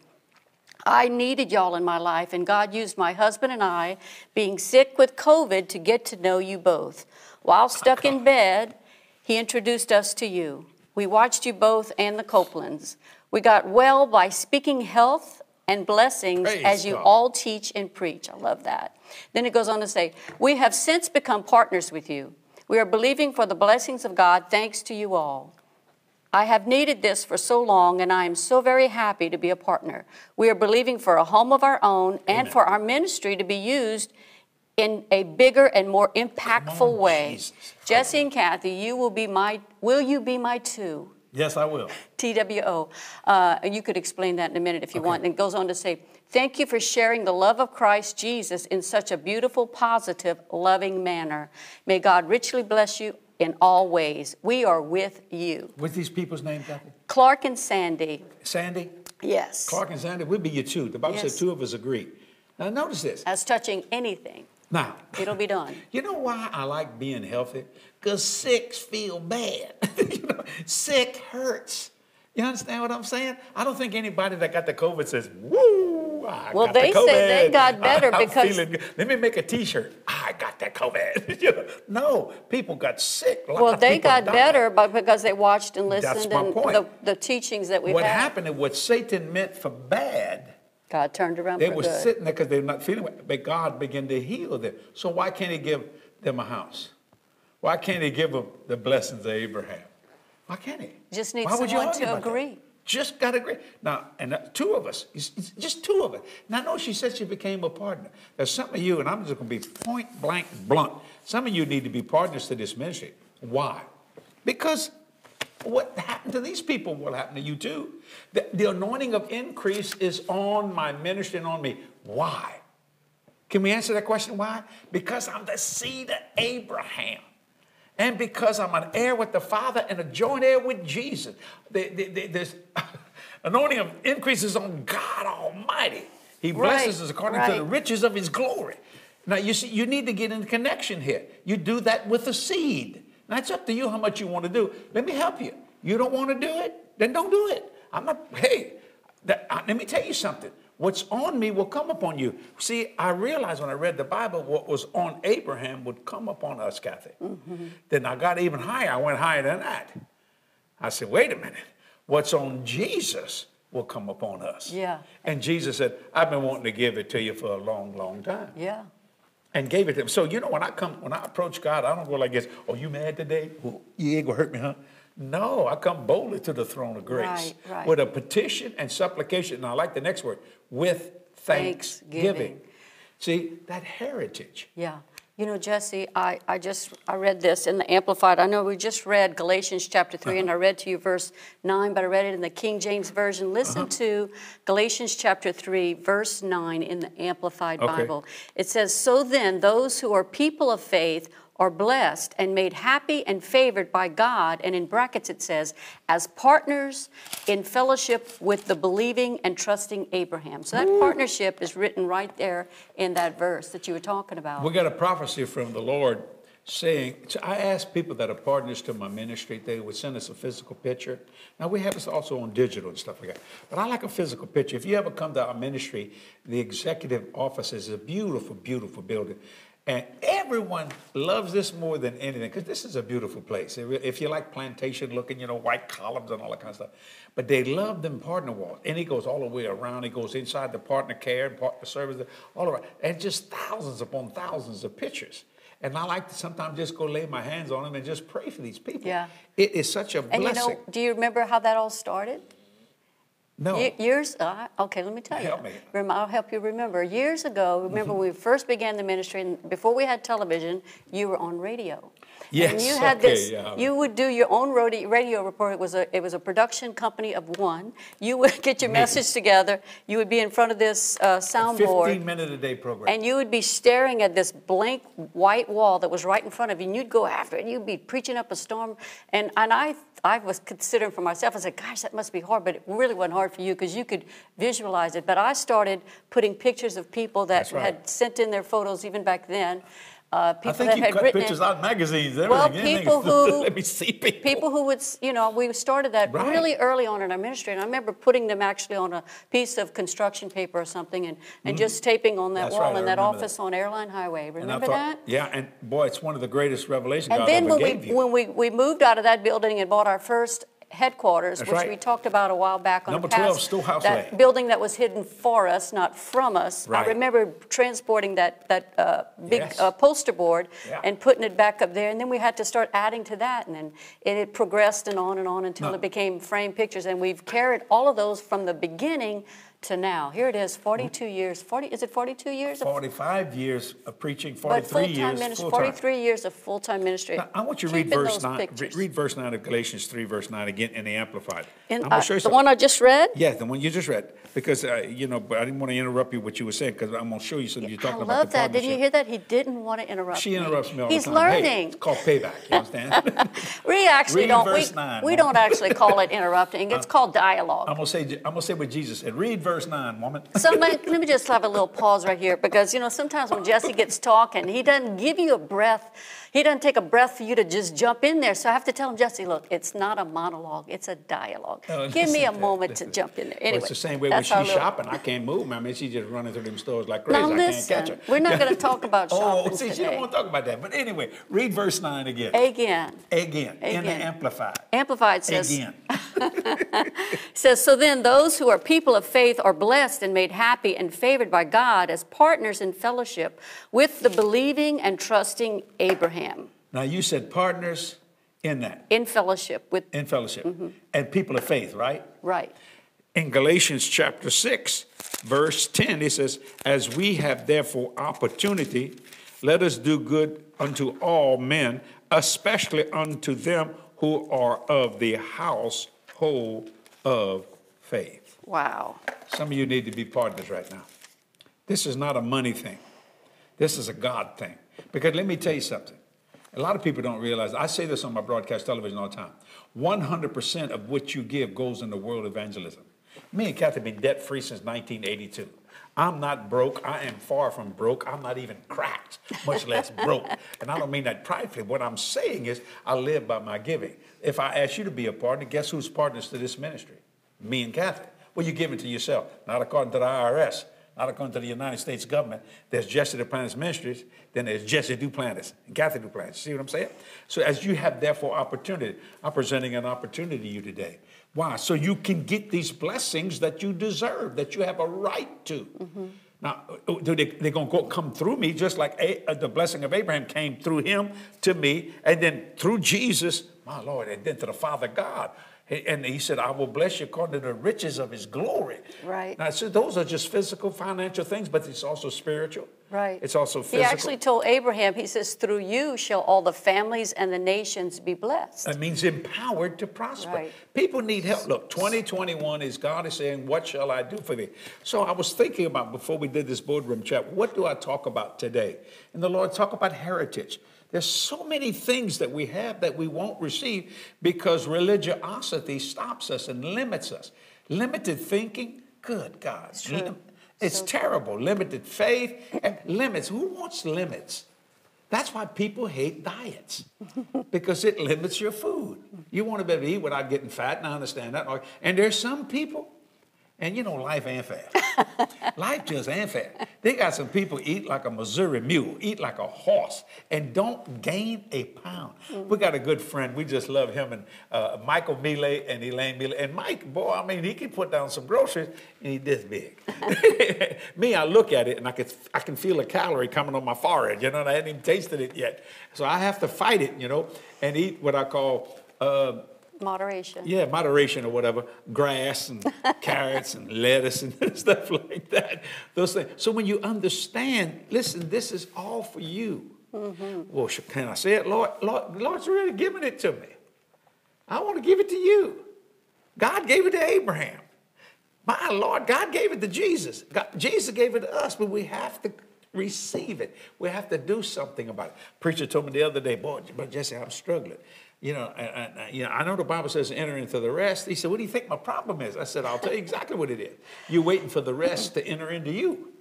Speaker 2: I needed y'all in my life, and God used my husband and I being sick with COVID to get to know you both. While stuck in bed, He introduced us to you. We watched you both and the Copelands. We got well by speaking health and blessings
Speaker 1: Praise
Speaker 2: as you
Speaker 1: God.
Speaker 2: all teach and preach. I love that. Then it goes on to say, We have since become partners with you. We are believing for the blessings of God thanks to you all. I have needed this for so long, and I am so very happy to be a partner. We are believing for a home of our own and
Speaker 1: Amen.
Speaker 2: for our ministry to be used in a bigger and more impactful
Speaker 1: on,
Speaker 2: way.
Speaker 1: Jesus.
Speaker 2: Jesse and Kathy, you will be my, will you be my two?
Speaker 1: yes, I will.
Speaker 2: TWO. Uh, and you could explain that in a minute if you want. And it goes on to say, Thank you for sharing the love of Christ Jesus in such a beautiful, positive, loving manner. May God richly bless you in all ways. We are with you.
Speaker 1: What's these people's names, Kathy?
Speaker 2: Clark and Sandy.
Speaker 1: Sandy,
Speaker 2: Yes.
Speaker 1: Clark, and Sandy. We'll be you two. The Bible
Speaker 2: Yes.
Speaker 1: said two of us agree. Now notice this.
Speaker 2: As touching anything,
Speaker 1: Now,
Speaker 2: it'll be done.
Speaker 1: You know why I like being healthy? Because sicks feel bad. you know, sick hurts. You understand what I'm saying? I don't think anybody that got the COVID says, woo, Ah, I
Speaker 2: Well,
Speaker 1: got the
Speaker 2: they say they got better
Speaker 1: I'm
Speaker 2: because-
Speaker 1: feeling. Let me make a t-shirt. Ah, I got that COVID. You know, no, people got sick.
Speaker 2: Well, they got
Speaker 1: died.
Speaker 2: better but because they watched and listened and the, the teachings that we've
Speaker 1: What
Speaker 2: had.
Speaker 1: happened is what Satan meant for bad,
Speaker 2: God turned around
Speaker 1: they were
Speaker 2: good.
Speaker 1: sitting there because they're not feeling it. But God began to heal them. So why can't He give them a house? Why can't He give them the blessings of Abraham? Why can't He?
Speaker 2: Just need
Speaker 1: Why
Speaker 2: someone to
Speaker 1: agree. that? Just got a agree. Now, and uh, two of us, it's- it's just two of us. Now, no, she said she became a partner. There's some of you, and I'm just going to be point blank blunt. Some of you need to be partners to this ministry. Why? Because what happened to these people will happen to you too. The, the anointing of increase is on my ministry and on me. Why? Can we answer that question? Why? Because I'm the seed of Abraham. And because I'm an heir with the Father and a joint heir with Jesus. The, the, the, this anointing of increases on God Almighty. He blesses
Speaker 2: Right,
Speaker 1: us according to the riches of his glory. Now you see, you need to get in connection here. You do that with a seed. Now it's up to you how much you want to do. Let me help you. You don't want to do it, then don't do it. I'm not. Hey, that, uh, let me tell you something. What's on me will come upon you. See, I realized when I read the Bible, what was on Abraham would come upon us, Kathy. Mm-hmm. Then I got even higher. I went higher than that. I said, wait a minute. What's on Jesus will come upon us.
Speaker 2: Yeah.
Speaker 1: And Jesus said, I've been wanting to give it to you for a long, long time.
Speaker 2: Yeah.
Speaker 1: And gave it to him. So you know when I come, when I approach God, I don't go like this, oh, you mad today? Well, you ain't gonna hurt me, huh? No, I come boldly to the throne of grace
Speaker 2: Right, right.
Speaker 1: with a petition and supplication. And I like the next word, with thanksgiving.
Speaker 2: Thanksgiving.
Speaker 1: See, that heritage.
Speaker 2: Yeah. You know, Jesse, I, I just I read this in the Amplified. I know we just read Galatians chapter 3, uh-huh. and I read to you verse 9, but I read it in the King James Version. Listen uh-huh. to Galatians chapter 3, verse 9 in the Amplified
Speaker 1: Okay.
Speaker 2: Bible. It says, So then, those who are people of faith are blessed and made happy and favored by God, and in brackets it says, as partners in fellowship with the believing and trusting Abraham. So that partnership is written right there in that verse that you were talking about.
Speaker 1: We got a prophecy from the Lord saying, so I asked people that are partners to my ministry, they would send us a physical picture. Now, we have this also on digital and stuff like that. But I like a physical picture. If you ever come to our ministry, the executive office is a beautiful, beautiful building. And everyone loves this more than anything because this is a beautiful place. If you like plantation looking, you know, white columns and all that kind of stuff. But they love them partner walls. And he goes all the way around. He goes inside the partner care and partner service, all around. And just thousands upon thousands of pictures. And I like to sometimes just go lay my hands on them and just pray for these people.
Speaker 2: Yeah.
Speaker 1: It is such a
Speaker 2: And you know, do you remember how that all started?
Speaker 1: No.
Speaker 2: Ye- Years, uh, okay, let me tell you.
Speaker 1: Help me.
Speaker 2: I'll help you remember. Years ago, remember when we first began the ministry, and before we had television, you were on radio.
Speaker 1: Yes.
Speaker 2: and you had
Speaker 1: okay,
Speaker 2: this.
Speaker 1: yeah.
Speaker 2: You would do your own radio, radio report. It was a it was a production company of one. You would get your
Speaker 1: Me.
Speaker 2: message together. You would be in front of this uh, soundboard.
Speaker 1: 15 minute a day program.
Speaker 2: And you would be staring at this blank white wall that was right in front of you, and you'd go after it, and you'd be preaching up a storm. And, and I, I was considering for myself, I said, gosh, that must be hard, but it really wasn't hard for you because you could visualize it. But I started putting pictures of people that
Speaker 1: right.
Speaker 2: had sent in their photos even back then. Uh, people
Speaker 1: I think
Speaker 2: that
Speaker 1: you
Speaker 2: had
Speaker 1: cut
Speaker 2: written
Speaker 1: pictures
Speaker 2: in,
Speaker 1: out in magazines.
Speaker 2: Well, people who-
Speaker 1: Let me see people.
Speaker 2: people who would, you know, we started that
Speaker 1: Right.
Speaker 2: really early on in our ministry, and I remember putting them actually on a piece of construction paper or something, and, and just taping on that.
Speaker 1: That's
Speaker 2: wall
Speaker 1: right,
Speaker 2: in that office on Airline Highway. Remember
Speaker 1: thought-
Speaker 2: that?
Speaker 1: Yeah, and boy, it's one of the greatest revelations
Speaker 2: And
Speaker 1: God
Speaker 2: then
Speaker 1: ever
Speaker 2: when we
Speaker 1: you.
Speaker 2: when we, we moved out of that building and bought our first headquarters,
Speaker 1: That's
Speaker 2: which
Speaker 1: right.
Speaker 2: we talked about a while back on
Speaker 1: Number
Speaker 2: the past,
Speaker 1: 12 Storehouse
Speaker 2: that building that was hidden for us, not from us.
Speaker 1: Right.
Speaker 2: I remember transporting that that uh, big
Speaker 1: Yes.
Speaker 2: uh, poster board
Speaker 1: Yeah.
Speaker 2: and putting it back up there, and then we had to start adding to that, and then it, it progressed and on and on until
Speaker 1: No.
Speaker 2: it became frame pictures, and we've carried all of those from the beginning to now. Here it is, 42 years. 40 is it 42 years? of
Speaker 1: 45 years of preaching, 43 years
Speaker 2: ministry, 43 years of full-time ministry.
Speaker 1: Now, I want you to read verse 9. Re-
Speaker 2: pictures.
Speaker 1: Read verse 9 of Galatians 3, verse 9 again in the Amplified.
Speaker 2: In,
Speaker 1: I'm
Speaker 2: uh,
Speaker 1: show you
Speaker 2: the
Speaker 1: something.
Speaker 2: one I just read?
Speaker 1: Yeah, the one you just read. Because, uh, you know, but I didn't want to interrupt you what you were saying because I'm going to show you something. You're
Speaker 2: I
Speaker 1: talking
Speaker 2: love
Speaker 1: about the
Speaker 2: that. Didn't you hear that? He didn't want to interrupt
Speaker 1: She
Speaker 2: me.
Speaker 1: interrupts me all
Speaker 2: He's
Speaker 1: the time. Hey,
Speaker 2: learning.
Speaker 1: it's called payback. You understand?
Speaker 2: we actually
Speaker 1: Read
Speaker 2: don't. we,
Speaker 1: nine,
Speaker 2: we don't actually call it interrupting. It's called dialogue.
Speaker 1: I'm going to say I'm going to say what Jesus said. Read verse 9, woman.
Speaker 2: So let, let me just have a little pause right here because you know sometimes when Jesse gets talking, he doesn't give you a breath. He doesn't take a breath for you to just jump in there. So I have to tell him, Jesse, look, it's not a monologue; it's a dialogue.
Speaker 1: Oh,
Speaker 2: give me a
Speaker 1: to-
Speaker 2: moment to jump in there.
Speaker 1: Well,
Speaker 2: Anyway,
Speaker 1: it's the same way when she's
Speaker 2: little-
Speaker 1: shopping. I can't move. I mean, she's just running through them stores like crazy.
Speaker 2: Now
Speaker 1: I
Speaker 2: listen,
Speaker 1: can't catch her.
Speaker 2: we're not going to talk about shopping.
Speaker 1: Oh,
Speaker 2: shopping
Speaker 1: see, she
Speaker 2: today.
Speaker 1: don't want to talk about that. But anyway, read verse 9 again.
Speaker 2: Again,
Speaker 1: Again, in the
Speaker 2: Again.
Speaker 1: Amplified.
Speaker 2: Amplified says.
Speaker 1: Again.
Speaker 2: says, So then, those who are people of faith are blessed and made happy and favored by God as partners in fellowship with the believing and trusting Abraham.
Speaker 1: Now, you said partners in that,
Speaker 2: In fellowship with,
Speaker 1: in fellowship,
Speaker 2: Mm-hmm.
Speaker 1: and people of faith, right?
Speaker 2: right.
Speaker 1: In Galatians chapter 6, verse 10, it says, As we have therefore opportunity, let us do good unto all men, especially unto them who are of the household of faith.
Speaker 2: Wow.
Speaker 1: Some of you need to be partners right now. This is not a money thing. This is a God thing. Because let me tell you something. A lot of people don't realize, I say this on my broadcast television all the time 100% of what you give goes into world evangelism. Me and Kathy have been debt free since 1982. I'm not broke. I am far from broke. I'm not even cracked, much less broke. And I don't mean that pridefully. What I'm saying is, I live by my giving. If I ask you to be a partner, guess who's partners to this ministry? Me and Kathy. Well, you give it to yourself, not according to the IRS not according to the United States government. There's Jesse Duplantis Ministries, then there's Jesse Duplantis and Kathy Duplantis. See what I'm saying? So as you have therefore opportunity, I'm presenting an opportunity to you today. Why? So you can get these blessings that you deserve, that you have a right to. Mm-hmm. Now, they, they're going to come through me just like a, uh, the blessing of Abraham came through him to me, and then through Jesus, my Lord, and then to the Father God. And he said, I will bless you according to the riches of his glory.
Speaker 2: Right.
Speaker 1: Now, so those are just physical, financial things, but it's also spiritual.
Speaker 2: Right.
Speaker 1: It's also physical.
Speaker 2: He actually told Abraham, he says, through you shall all the families and the nations be blessed.
Speaker 1: That means empowered to prosper.
Speaker 2: Right.
Speaker 1: People need help. Look, 2021 is God is saying, What shall I do for thee? So I was thinking about before we did this boardroom chat, what do I talk about today? And the Lord talk about heritage. There's so many things that we have that we won't receive because religiosity stops us and limits us. Limited thinking, good God.
Speaker 2: It's,
Speaker 1: it's
Speaker 2: so
Speaker 1: terrible. True. Limited faith and limits. Who wants limits? That's why people hate diets because it limits your food. You want to be able to eat without getting fat, and I understand that. And there's some people and you know, life ain't fair. life just ain't fair. They got some people eat like a Missouri mule, eat like a horse, and don't gain a pound. Mm-hmm. We got a good friend. We just love him and uh, Michael Miele and Elaine Miele. And Mike, boy, I mean, he can put down some groceries and he's this big. Me, I look at it and I can, I can feel a calorie coming on my forehead, you know, and I hadn't even tasted it yet. So I have to fight it, you know, and eat what I call. Uh,
Speaker 2: Moderation.
Speaker 1: Yeah, moderation or whatever. Grass and carrots and lettuce and stuff like that. Those things. So when you understand, listen, this is all for you. Mm-hmm. Well, can I say it, Lord? Lord? Lord's really giving it to me. I want to give it to you. God gave it to Abraham. My Lord, God gave it to Jesus. God, Jesus gave it to us, but we have to receive it. We have to do something about it. Preacher told me the other day, boy, but Jesse, I'm struggling you know, I, you know, I know the Bible says enter into the rest. He said, What do you think my problem is? I said, I'll tell you exactly what it is. You're waiting for the rest to enter into you.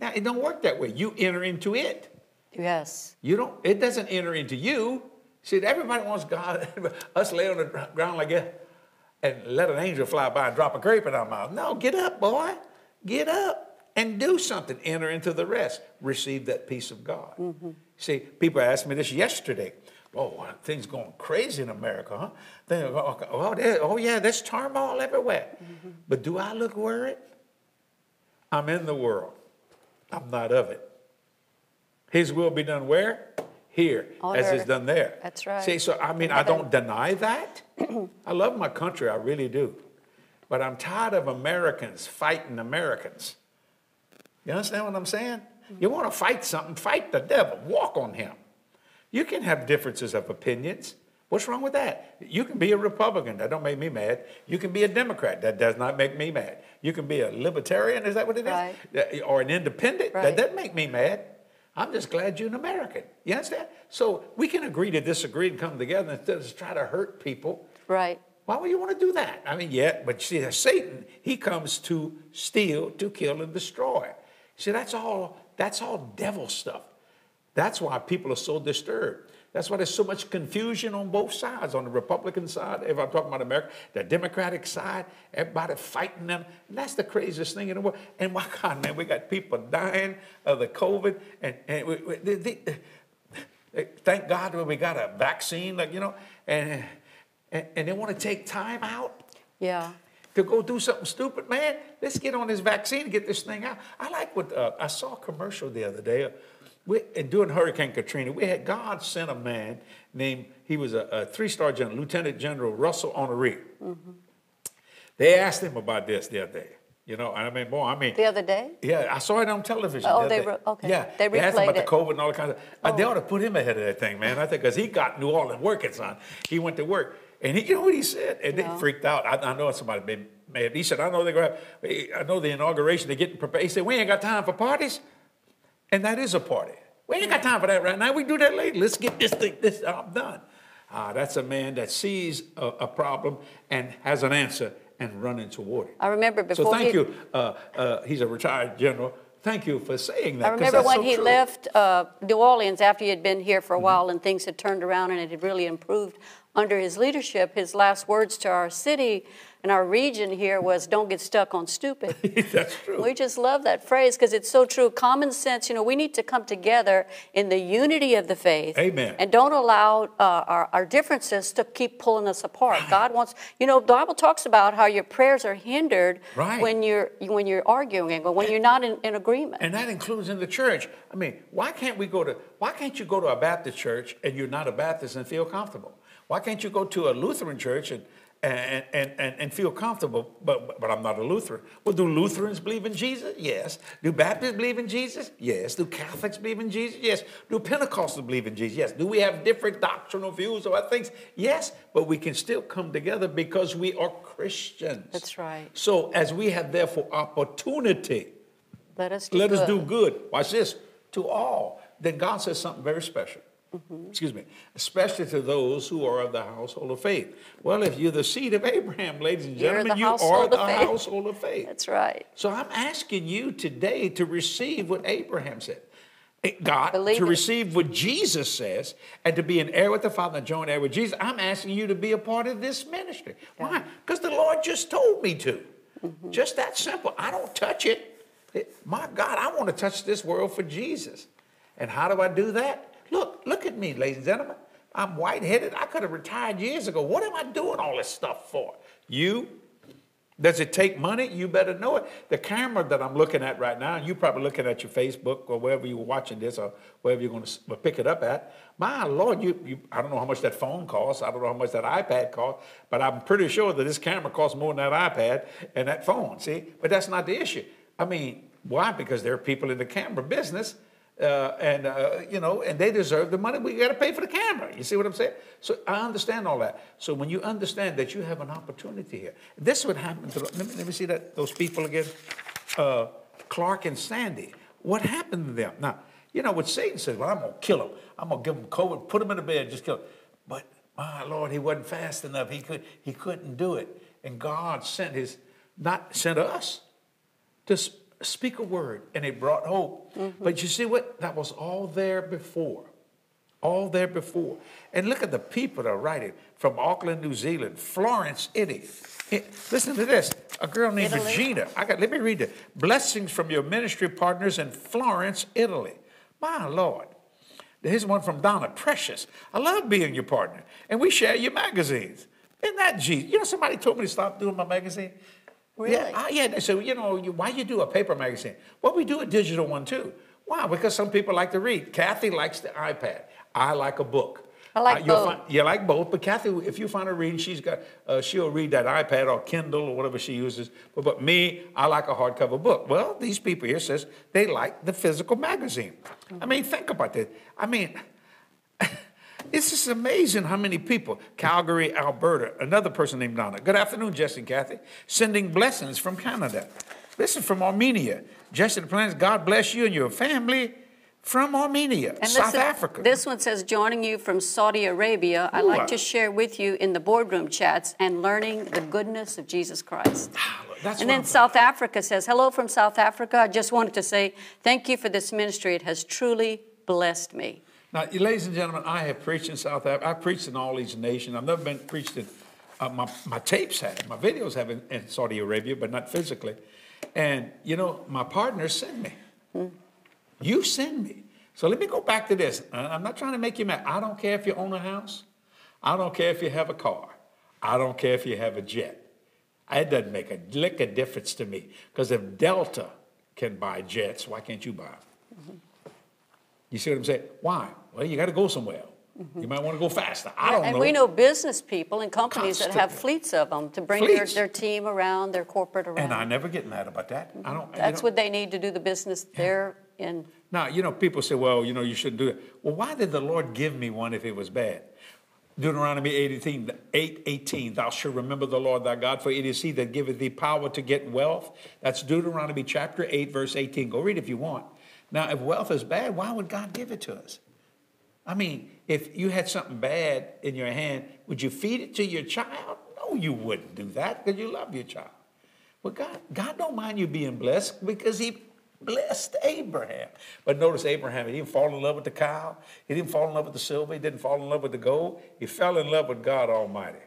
Speaker 1: Now, it don't work that way. You enter into it.
Speaker 2: Yes.
Speaker 1: You don't, it doesn't enter into you. See, everybody wants God, us lay on the ground like that and let an angel fly by and drop a grape in our mouth. No, get up, boy. Get up and do something. Enter into the rest. Receive that peace of God. Mm-hmm. See, people asked me this yesterday oh, things going crazy in America, huh? They, oh, oh, yeah, there's turmoil everywhere. Mm-hmm. But do I look worried? I'm in the world. I'm not of it. His will be done where? Here, On as it's done there.
Speaker 2: That's right.
Speaker 1: See, so I mean, I don't deny that. I love my country, I really do. But I'm tired of Americans fighting Americans. You understand what I'm saying? You want to fight something, fight the devil, walk on him. You can have differences of opinions. What's wrong with that? You can be a Republican. That don't make me mad. You can be a Democrat. That does not make me mad. You can be a libertarian. Is that what it is?
Speaker 2: Right.
Speaker 1: Or an independent.
Speaker 2: Right.
Speaker 1: That doesn't make me mad. I'm just glad you're an American. You understand? So we can agree to disagree and come together instead of try to hurt people.
Speaker 2: Right.
Speaker 1: Why would you want to do that? I mean, yeah, but see, Satan, he comes to steal, to kill, and destroy. See, that's all, that's all devil stuff. That's why people are so disturbed. That's why there's so much confusion on both sides. On the Republican side, if I'm talking about America, the Democratic side, everybody fighting them. That's the craziest thing in the world. And my God, man, we got people dying of the COVID. And, and we, we, they, they, thank God we got a vaccine, like, you know, and, and, and they want to take time out.
Speaker 2: Yeah
Speaker 1: to go do something stupid, man. Let's get on this vaccine and get this thing out. I like what uh, I saw a commercial the other day we, during Hurricane Katrina, we had God sent a man named, he was a, a three star general, Lieutenant General Russell Honoré. Mm-hmm. They asked him about this the other day. You know, I mean, boy, I mean.
Speaker 2: The other day?
Speaker 1: Yeah, I saw it on television.
Speaker 2: Oh, the they were, okay.
Speaker 1: Yeah,
Speaker 2: they,
Speaker 1: they asked him about
Speaker 2: it.
Speaker 1: the COVID and all the kinds of. Oh. they ought to put him ahead of that thing, man. I think because he got New Orleans working, son. He went to work, and he, you know what he said, and no. they freaked out. I, I know somebody may, may have. He said, "I know they're going. I know the inauguration. They're getting prepared." He said, "We ain't got time for parties." And that is a party. We ain't got time for that right now. We do that later. Let's get this thing, this job done. Ah, that's a man that sees a, a problem and has an answer and running toward it.
Speaker 2: I remember before
Speaker 1: So thank
Speaker 2: he-
Speaker 1: you. Uh, uh, he's a retired general. Thank you for saying that.
Speaker 2: I remember when
Speaker 1: so
Speaker 2: he
Speaker 1: true.
Speaker 2: left uh, New Orleans after he had been here
Speaker 1: Mm-hmm.
Speaker 2: for a while and things had turned around and it had really improved under his leadership. His last words to our city and our region here was, Don't get stuck on stupid.
Speaker 1: that's true.
Speaker 2: We just love that phrase because it's so true. Common sense, you know, we need to come together in the unity of the faith.
Speaker 1: Amen.
Speaker 2: And don't allow uh, our, our differences to keep pulling us apart. God wants, you know, the Bible talks about how your prayers are hindered
Speaker 1: Right.
Speaker 2: when you're when you're arguing or when you're not in, in agreement.
Speaker 1: And that includes in the church. I mean, why can't we go to, why can't you go to a Baptist church and you're not a Baptist and feel comfortable? Why can't you go to a Lutheran church and, and, and, and, and feel comfortable, but, but I'm not a Lutheran? Well, do Lutherans believe in Jesus? Yes. Do Baptists believe in Jesus? Yes. Do Catholics believe in Jesus? Yes. Do Pentecostals believe in Jesus? Yes. Do we have different doctrinal views about things? Yes. But we can still come together because we are Christians.
Speaker 2: That's right.
Speaker 1: So as we have therefore opportunity,
Speaker 2: Let us do
Speaker 1: let us do good. Watch this to all. Then God says something very special.
Speaker 2: Mm-hmm.
Speaker 1: Excuse me, especially to those who are of the household of faith. Well, if you're the seed of Abraham, ladies and gentlemen, you are the
Speaker 2: faith.
Speaker 1: household of faith.
Speaker 2: That's right.
Speaker 1: So I'm asking you today to receive what Abraham said. Eh, God,
Speaker 2: Believe
Speaker 1: to
Speaker 2: it.
Speaker 1: receive what Jesus says and to be an heir with the Father and joint heir with Jesus. I'm asking you to be a part of this ministry. Why? Because the Lord just told me to.
Speaker 2: Mm-hmm.
Speaker 1: Just that simple. I don't touch it. It- My God, I want to touch this world for Jesus. And how do I do that? Look, look at me, ladies and gentlemen. I'm white headed. I could have retired years ago. What am I doing all this stuff for? You does it take money? You better know it. The camera that I'm looking at right now, you're probably looking at your Facebook or wherever you're watching this or wherever you're going to pick it up at. My Lord, you, you, I don't know how much that phone costs. I don't know how much that iPad costs, but I'm pretty sure that this camera costs more than that iPad and that phone, see? But that's not the issue. I mean, why? Because there are people in the camera business uh, and uh, you know, and they deserve the money. We got to pay for the camera. You see what I'm saying? So I understand all that. So when you understand that you have an opportunity here, this would happen to. Let me, let me see that those people again, uh, Clark and Sandy. What happened to them? Now, you know what Satan says. Well, I'm gonna kill them. I'm gonna give them COVID, put them in the bed, just kill them. But my Lord, he wasn't fast enough. He could. He couldn't do it. And God sent his, not sent us to speak a word and it brought hope. Mm-hmm. But you see what? That was all there before. All there before. And look at the people that are writing from Auckland, New Zealand, Florence, Italy. It- listen to this. A girl named
Speaker 2: Italy?
Speaker 1: Regina. I got let me read it. Blessings from your ministry partners in Florence, Italy. My Lord. Here's one from Donna. Precious. I love being your partner. And we share your magazines. Isn't that Jesus? You know, somebody told me to stop doing my magazine.
Speaker 2: Really?
Speaker 1: Yeah, I, yeah. They said, you know, you, why you do a paper magazine? Well, we do a digital one too. Why? Because some people like to read. Kathy likes the iPad. I like a book.
Speaker 2: I like
Speaker 1: Uh,
Speaker 2: both.
Speaker 1: Find, you like both, but Kathy, if you find her reading, she's got uh, she'll read that iPad or Kindle or whatever she uses. But, but me, I like a hardcover book. Well, these people here says they like the physical magazine. I mean, think about that. I mean, it's just amazing how many people. Calgary, Alberta, another person named Donna. Good afternoon, Jesse and Kathy. Sending blessings from Canada. Listen, from Armenia. Jesse Duplantis, God bless you and your family from Armenia,
Speaker 2: And
Speaker 1: South
Speaker 2: listen,
Speaker 1: Africa.
Speaker 2: This one says, joining you from Saudi Arabia. I'd like to share with you in the boardroom chats and learning the goodness of Jesus Christ.
Speaker 1: Ah, that's
Speaker 2: and then South Africa says, hello from South Africa. I just wanted to say thank you for this ministry. It has truly blessed me.
Speaker 1: Now, ladies and gentlemen, I have preached in South Africa. I've preached in all these nations. I've never been preached in, uh, my, my tapes have, my videos have in, in Saudi Arabia, but not physically. And, you know, my partners send me. You send me. So let me go back to this. I'm not trying to make you mad. I don't care if you own a house. I don't care if you have a car. I don't care if you have a jet. It doesn't make a lick of difference to me. Because if Delta can buy jets, why can't you buy them? You see what I'm saying? Why? Well, you got to go somewhere. You might want to go faster. I don't
Speaker 2: and
Speaker 1: know.
Speaker 2: And we know business people and companies that have fleets of them to bring their, their team around, their corporate around.
Speaker 1: And I never get mad about that. I don't. Mm-hmm. you
Speaker 2: That's
Speaker 1: know-
Speaker 2: what they need to do the business they're in.
Speaker 1: Now, you know, people say, well, you know, you shouldn't do that. Well, why did the Lord give me one if it was bad? Deuteronomy 18, 8, 18, thou shalt remember the Lord thy God, for it is he that giveth thee power to get wealth. That's Deuteronomy chapter 8, verse 18. Go read if you want. Now, if wealth is bad, why would God give it to us? I mean, if you had something bad in your hand, would you feed it to your child? No, you wouldn't do that because you love your child. But God, God don't mind you being blessed because He blessed Abraham. But notice Abraham, he didn't fall in love with the cow. He didn't fall in love with the silver. He didn't fall in love with the gold. He fell in love with God Almighty.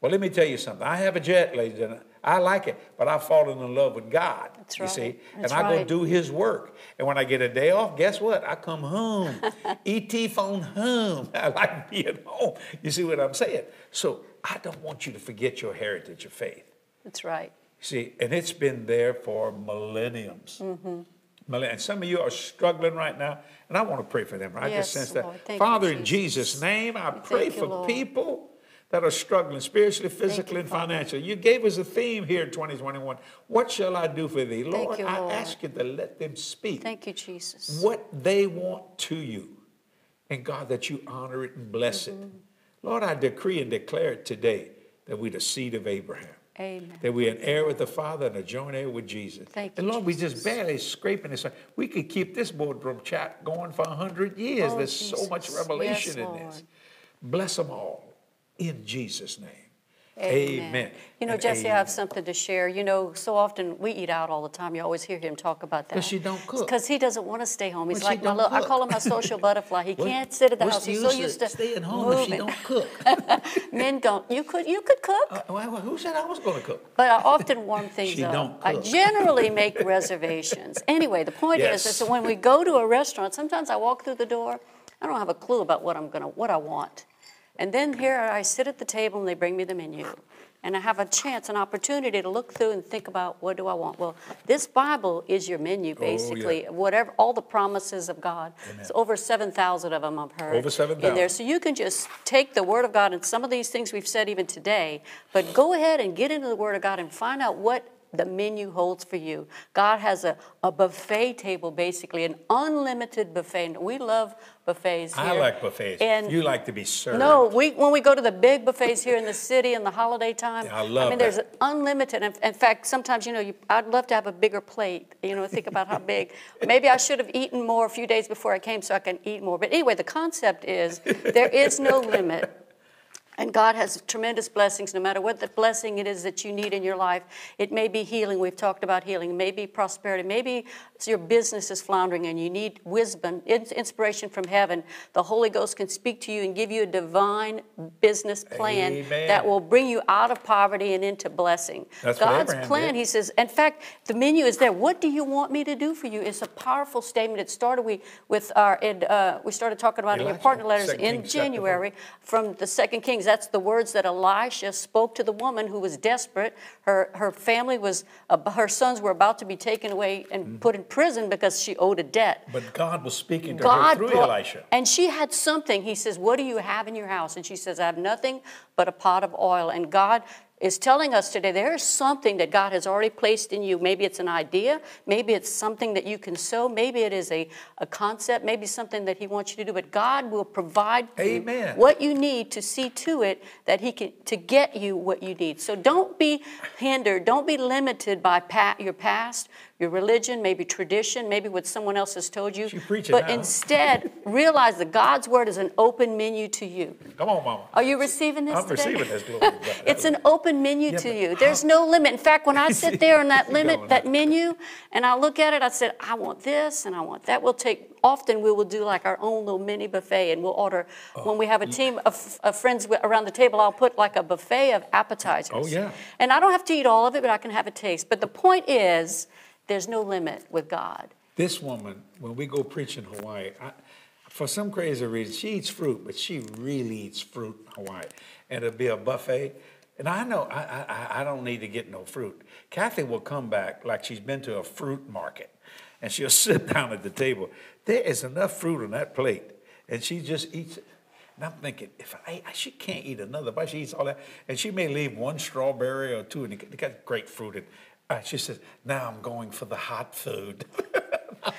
Speaker 1: Well, let me tell you something. I have a jet, ladies and gentlemen. I like it, but I've fallen in love with God.
Speaker 2: That's
Speaker 1: you
Speaker 2: right.
Speaker 1: see,
Speaker 2: That's
Speaker 1: and I go do His work. And when I get a day off, guess what? I come home. ET phone home. I like being home. You see what I'm saying? So I don't want you to forget your heritage of faith.
Speaker 2: That's right.
Speaker 1: See, and it's been there for millenniums.
Speaker 2: Mm-hmm.
Speaker 1: And some of you are struggling right now, and I want to pray for them. Right?
Speaker 2: Yes,
Speaker 1: just sense that.
Speaker 2: Lord. Thank you,
Speaker 1: Father, in
Speaker 2: Jesus.
Speaker 1: Jesus' name, I pray
Speaker 2: Thank you,
Speaker 1: for
Speaker 2: Lord.
Speaker 1: people that are struggling spiritually, physically, and financially. You gave us a theme here in 2021. What shall I do for thee? Lord,
Speaker 2: you,
Speaker 1: I
Speaker 2: Lord.
Speaker 1: ask you to let them speak
Speaker 2: Thank you, Jesus.
Speaker 1: what they want to you. And God, that you honor it and bless it.
Speaker 2: Mm-hmm.
Speaker 1: Lord, I decree and declare it today that we're the seed of Abraham
Speaker 2: Amen.
Speaker 1: that we're an heir with the Father and a joint heir with Jesus.
Speaker 2: Thank you.
Speaker 1: and Lord, we just barely scraping this. We could keep this boardroom chat going for a hundred years.
Speaker 2: Oh,
Speaker 1: There's so much revelation
Speaker 2: Yes,
Speaker 1: in this. Bless them all in Jesus' name.
Speaker 2: Amen.
Speaker 1: Amen.
Speaker 2: You know,
Speaker 1: and
Speaker 2: Jesse, I have something to share. You know, so often we eat out all the time. You always hear him talk about that.
Speaker 1: 'Cause she don't cook.
Speaker 2: Because he doesn't want to stay home. He's like my little, I call him my social butterfly. He can't sit at the house. He's so used to
Speaker 1: staying home if she
Speaker 2: moving.
Speaker 1: don't cook.
Speaker 2: Men don't. You could, you could cook.
Speaker 1: Uh, well, who said I was going to cook?
Speaker 2: But I often warm things
Speaker 1: She
Speaker 2: up.
Speaker 1: don't cook.
Speaker 2: I generally make reservations. Anyway, the point
Speaker 1: Yes.
Speaker 2: is, is that when we go to a restaurant, sometimes I walk through the door, I don't have a clue about what I'm gonna, what I want. And then here I sit at the table and they bring me the menu. And I have a chance, an opportunity to look through and think about what do I want. Well, this Bible is your menu,
Speaker 1: Oh, yeah.
Speaker 2: basically. Whatever, all the promises of God. It's over 7,000 of them I've heard.
Speaker 1: Over
Speaker 2: in there. So you can just take the Word of God and some of these things we've said even today, but go ahead and get into the Word of God and find out what the menu holds for you. God has a, a buffet table, basically, an unlimited buffet. And we love buffets here.
Speaker 1: I like buffets.
Speaker 2: And
Speaker 1: you like to be served.
Speaker 2: no, we, when we go to the big buffets here in the city in the holiday time,
Speaker 1: Yeah, I love I
Speaker 2: mean, there's
Speaker 1: that.
Speaker 2: unlimited. In, in fact, sometimes, you know, you, I'd love to have a bigger plate, you know, think about how big. Maybe I should have eaten more a few days before I came so I can eat more. But anyway, the concept is there is no limit. And God has tremendous blessings, no matter what the blessing it is that you need in your life. It may be healing, we've talked about healing, maybe prosperity, maybe your business is floundering and you need wisdom, inspiration from heaven. The Holy Ghost can speak to you and give you a divine business plan
Speaker 1: Amen.
Speaker 2: that will bring you out of poverty and into blessing.
Speaker 1: That's
Speaker 2: God's plan,
Speaker 1: did.
Speaker 2: he says, in fact, the menu is there. What do you want me to do for you? It's a powerful statement. It started we, with our, it, uh, we started talking about it in your partner letters
Speaker 1: Second
Speaker 2: in
Speaker 1: Kings.
Speaker 2: January from the second Kings. That's the words that Elisha spoke to the woman who was desperate. Her, her family was, uh, her sons were about to be taken away and
Speaker 1: Mm-hmm.
Speaker 2: put in prison because she owed a debt.
Speaker 1: But God was speaking to her through
Speaker 2: brought-
Speaker 1: Elisha.
Speaker 2: And she had something. He says, What do you have in your house? And she says, I have nothing but a pot of oil. And God is telling us today there is something that God has already placed in you. Maybe it's an idea, maybe it's something that you can sow, maybe it is a, a concept, maybe something that He wants you to do, but God will provide you
Speaker 1: Amen.
Speaker 2: what you need to see to it that He can to get you what you need. So don't be hindered, don't be limited by your past, your religion, maybe tradition, maybe what someone else has told you.
Speaker 1: She preaching
Speaker 2: but
Speaker 1: now.
Speaker 2: instead, realize that God's word is an open menu to you.
Speaker 1: Come on, Mama.
Speaker 2: Are you receiving this
Speaker 1: I'm
Speaker 2: today?
Speaker 1: receiving this. Glory.
Speaker 2: It's an open menu
Speaker 1: Yeah,
Speaker 2: to you. There's no limit. In fact, when I sit there in that limit, that menu, and I look at it, I said, I want this and I want that. We'll take. Often we will do like our own little mini buffet, and we'll order.
Speaker 1: Oh,
Speaker 2: when we have a team of, of friends around the table, I'll put like a buffet of appetizers.
Speaker 1: Oh, yeah.
Speaker 2: And I don't have to eat all of it, but I can have a taste. But the point is, there's no limit with God.
Speaker 1: This woman, when we go preach in Hawaii, I, for some crazy reason, she eats fruit, but she really eats fruit in Hawaii. And it'll be a buffet. And I know I, I, I don't need to get no fruit. Kathy will come back like she's been to a fruit market, and she'll sit down at the table. There is enough fruit on that plate, and she just eats it. And I'm thinking, if I, she can't eat another bite, she eats all that, and she may leave one strawberry or two, and they got great fruit. And uh, she says, "Now I'm going for the hot food."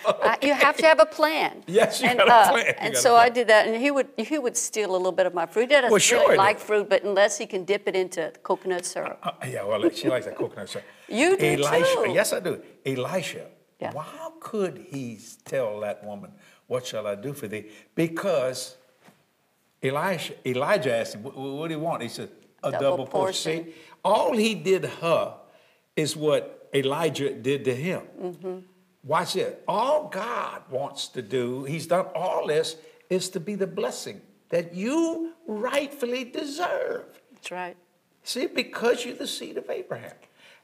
Speaker 2: Uh, you have to have a plan.
Speaker 1: Yes, you
Speaker 2: and,
Speaker 1: gotta
Speaker 2: uh,
Speaker 1: plan.
Speaker 2: And so I did that, and he would he would steal a little bit of my fruit. He doesn't
Speaker 1: Well, sure
Speaker 2: really like fruit, but unless he can dip it into coconut syrup.
Speaker 1: Uh, yeah, well, she likes that coconut syrup.
Speaker 2: You do
Speaker 1: Elisha,
Speaker 2: too.
Speaker 1: Yes, I do. Elisha
Speaker 2: Yeah.
Speaker 1: Why could he tell that woman, What shall I do for thee? Because Elijah, Elijah asked him, What, do you want? He said, A
Speaker 2: Double
Speaker 1: double, portion.
Speaker 2: portion.
Speaker 1: All he did her is what Elijah did to him.
Speaker 2: Mm-hmm.
Speaker 1: Watch it. All God wants to do, he's done all this, is to be the blessing that you rightfully deserve.
Speaker 2: That's right.
Speaker 1: See, because you're the seed of Abraham.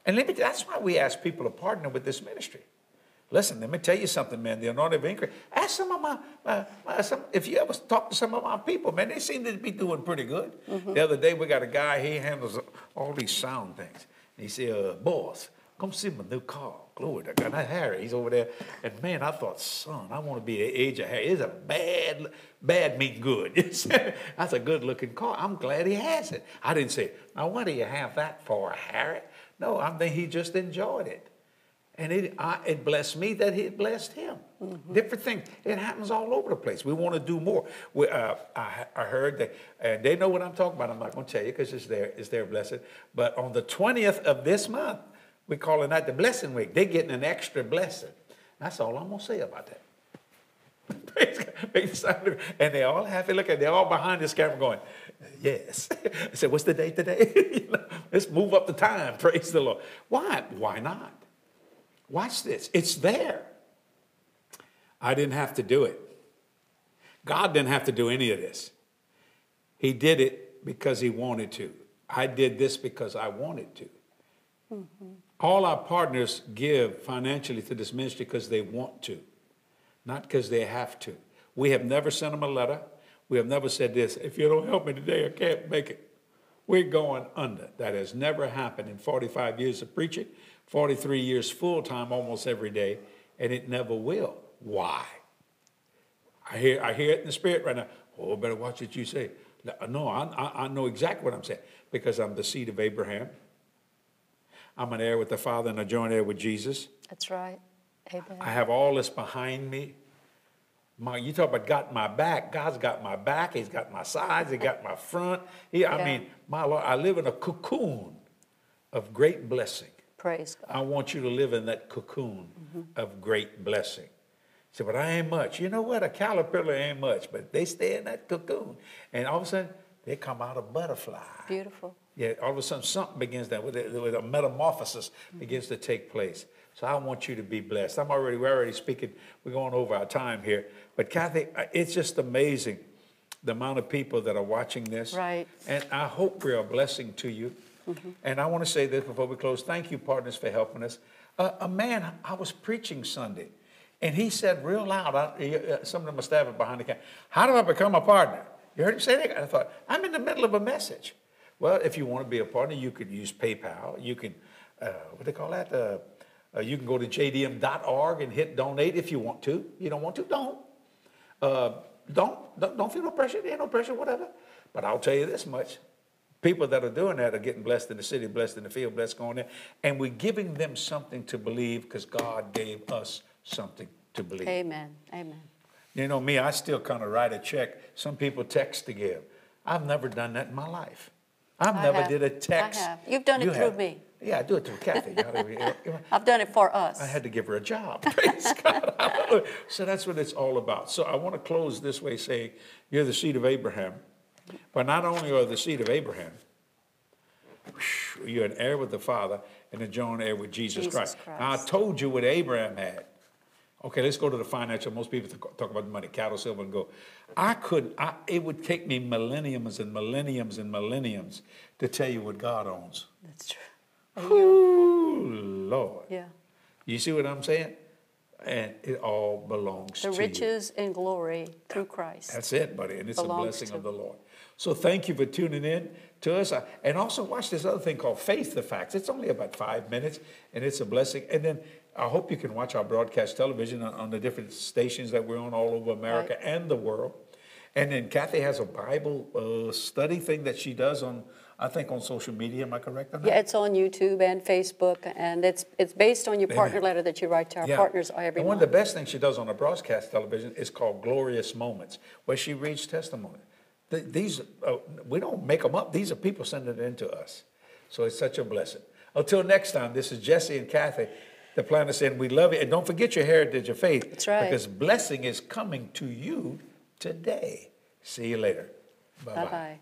Speaker 1: And let me, that's why we ask people to partner with this ministry. Listen, let me tell you something, man. The anointing of increase. Ask some of my, my, my some, if you ever talk to some of my people, man, they seem to be doing pretty good. The other day, we got a guy, he handles all these sound things. And he said, uh, boss, come see my new car. Glory to God. Not Harry, he's over there. And man, I thought, son, I want to be the age of Harry. It's a bad, bad mean good. That's a good looking car. I'm glad he has it. I didn't say, now what do you have that for, Harry? No, I think he just enjoyed it. And it, I, it blessed me that it blessed him. Different things. It happens all over the place. We want to do more. We, uh, I, I heard that, and they know what I'm talking about. I'm not going to tell you because it's their, it's their blessing. But on the 20th of this month, we're calling that the blessing week. They're getting an extra blessing. That's all I'm going to say about that. Praise God. Make it sound good. And they all happy. Look at it, they're all behind this camera going, yes. I said, what's the date today? You know, Let's move up the time. Praise the Lord. Why? Why not? Watch this. It's there. I didn't have to do it. God didn't have to do any of this. He did it because he wanted to. I did this because I wanted to. Mm-hmm. All our partners give financially to this ministry because they want to, not because they have to. We have never sent them a letter. We have never said this if you don't help me today, I can't make it. We're going under. That has never happened in 45 years of preaching, 43 years full time almost every day, and it never will. Why? I hear, I hear it in the spirit right now. Oh, better watch what you say. No, I, I, I know exactly what I'm saying because I'm the seed of Abraham. I'm an heir with the Father and a joint heir with Jesus.
Speaker 2: That's right. Amen.
Speaker 1: I have all this behind me. My, you talk about got my back. God's got my back. He's got my sides. He got my front. He, I mean, my Lord, I live in a cocoon of great blessing.
Speaker 2: Praise God.
Speaker 1: I want you to live in that cocoon mm-hmm. of great blessing. Say, but I ain't much. You know what? A caterpillar ain't much, but they stay in that cocoon. And all of a sudden, they come out a butterfly.
Speaker 2: Beautiful.
Speaker 1: Yeah, all of a sudden something begins that with a, with a metamorphosis mm-hmm. begins to take place. So I want you to be blessed. I'm already we're already speaking. We're going over our time here, but Kathy, it's just amazing the amount of people that are watching this.
Speaker 2: Right.
Speaker 1: And I hope we're a blessing to you. And I want to say this before we close. Thank you, partners, for helping us. Uh, a man, I was preaching Sunday, and he said real loud. I, uh, some of them are stabbing behind the camera. How do I become a partner? You heard him say that? I thought I'm in the middle of a message. Well, if you want to be a partner, you could use PayPal. You can, uh, what do they call that? Uh, uh, you can go to jdm.org and hit donate if you want to. You don't want to, don't. Uh, don't, don't don't feel no pressure. There ain't no pressure, whatever. But I'll tell you this much: people that are doing that are getting blessed in the city, blessed in the field, blessed going there, and we're giving them something to believe because God gave us something to believe.
Speaker 2: Amen. Amen.
Speaker 1: You know me, I still kind of write a check. Some people text to give. I've never done that in my life. I've
Speaker 2: I
Speaker 1: never
Speaker 2: have.
Speaker 1: did a text.
Speaker 2: have. You've done it
Speaker 1: You
Speaker 2: through me.
Speaker 1: Yeah, I do it through Kathy.
Speaker 2: I've done it for us.
Speaker 1: I had to give her a job. Praise God. So that's what it's all about. So I want to close this way saying, You're the seed of Abraham. But not only are the seed of Abraham, you're an heir with the Father and a joint heir with Jesus,
Speaker 2: Jesus
Speaker 1: Christ.
Speaker 2: Christ.
Speaker 1: Now, I told you what Abraham had. Okay, let's go to the financial. Most people talk about money, cattle, silver, and gold. I could, I, it would take me millenniums and millenniums and millenniums to tell you what God owns.
Speaker 2: That's true.
Speaker 1: Ooh, Lord.
Speaker 2: Yeah.
Speaker 1: You see what I'm saying? And it all belongs
Speaker 2: The
Speaker 1: to you.
Speaker 2: riches and glory through Christ.
Speaker 1: That's it, buddy. And it's a blessing
Speaker 2: to-
Speaker 1: of the Lord. So thank you for tuning in to us. Uh, And also watch this other thing called Faith the Facts. It's only about five minutes and it's a blessing. And then I hope you can watch our broadcast television on, the different stations that we're on all over America and the world. And then Kathy has a Bible uh, study thing that she does on, I think, on social media. Am I correct on that?
Speaker 2: Yeah, it's on YouTube and Facebook, and it's it's based on your partner letter that you write to our
Speaker 1: Yeah.
Speaker 2: partners every
Speaker 1: and one
Speaker 2: month.
Speaker 1: of the best things she does on a broadcast television is called Glorious Moments, where she reads testimony. Th- These, uh, we don't make them up. These are people sending it in to us. So it's such a blessing. Until next time, this is Jesse and Kathy Duplantis saying, we love you. And don't forget your heritage of faith.
Speaker 2: That's right.
Speaker 1: Because blessing is coming to you today. See you later. Bye-bye.
Speaker 2: Bye bye.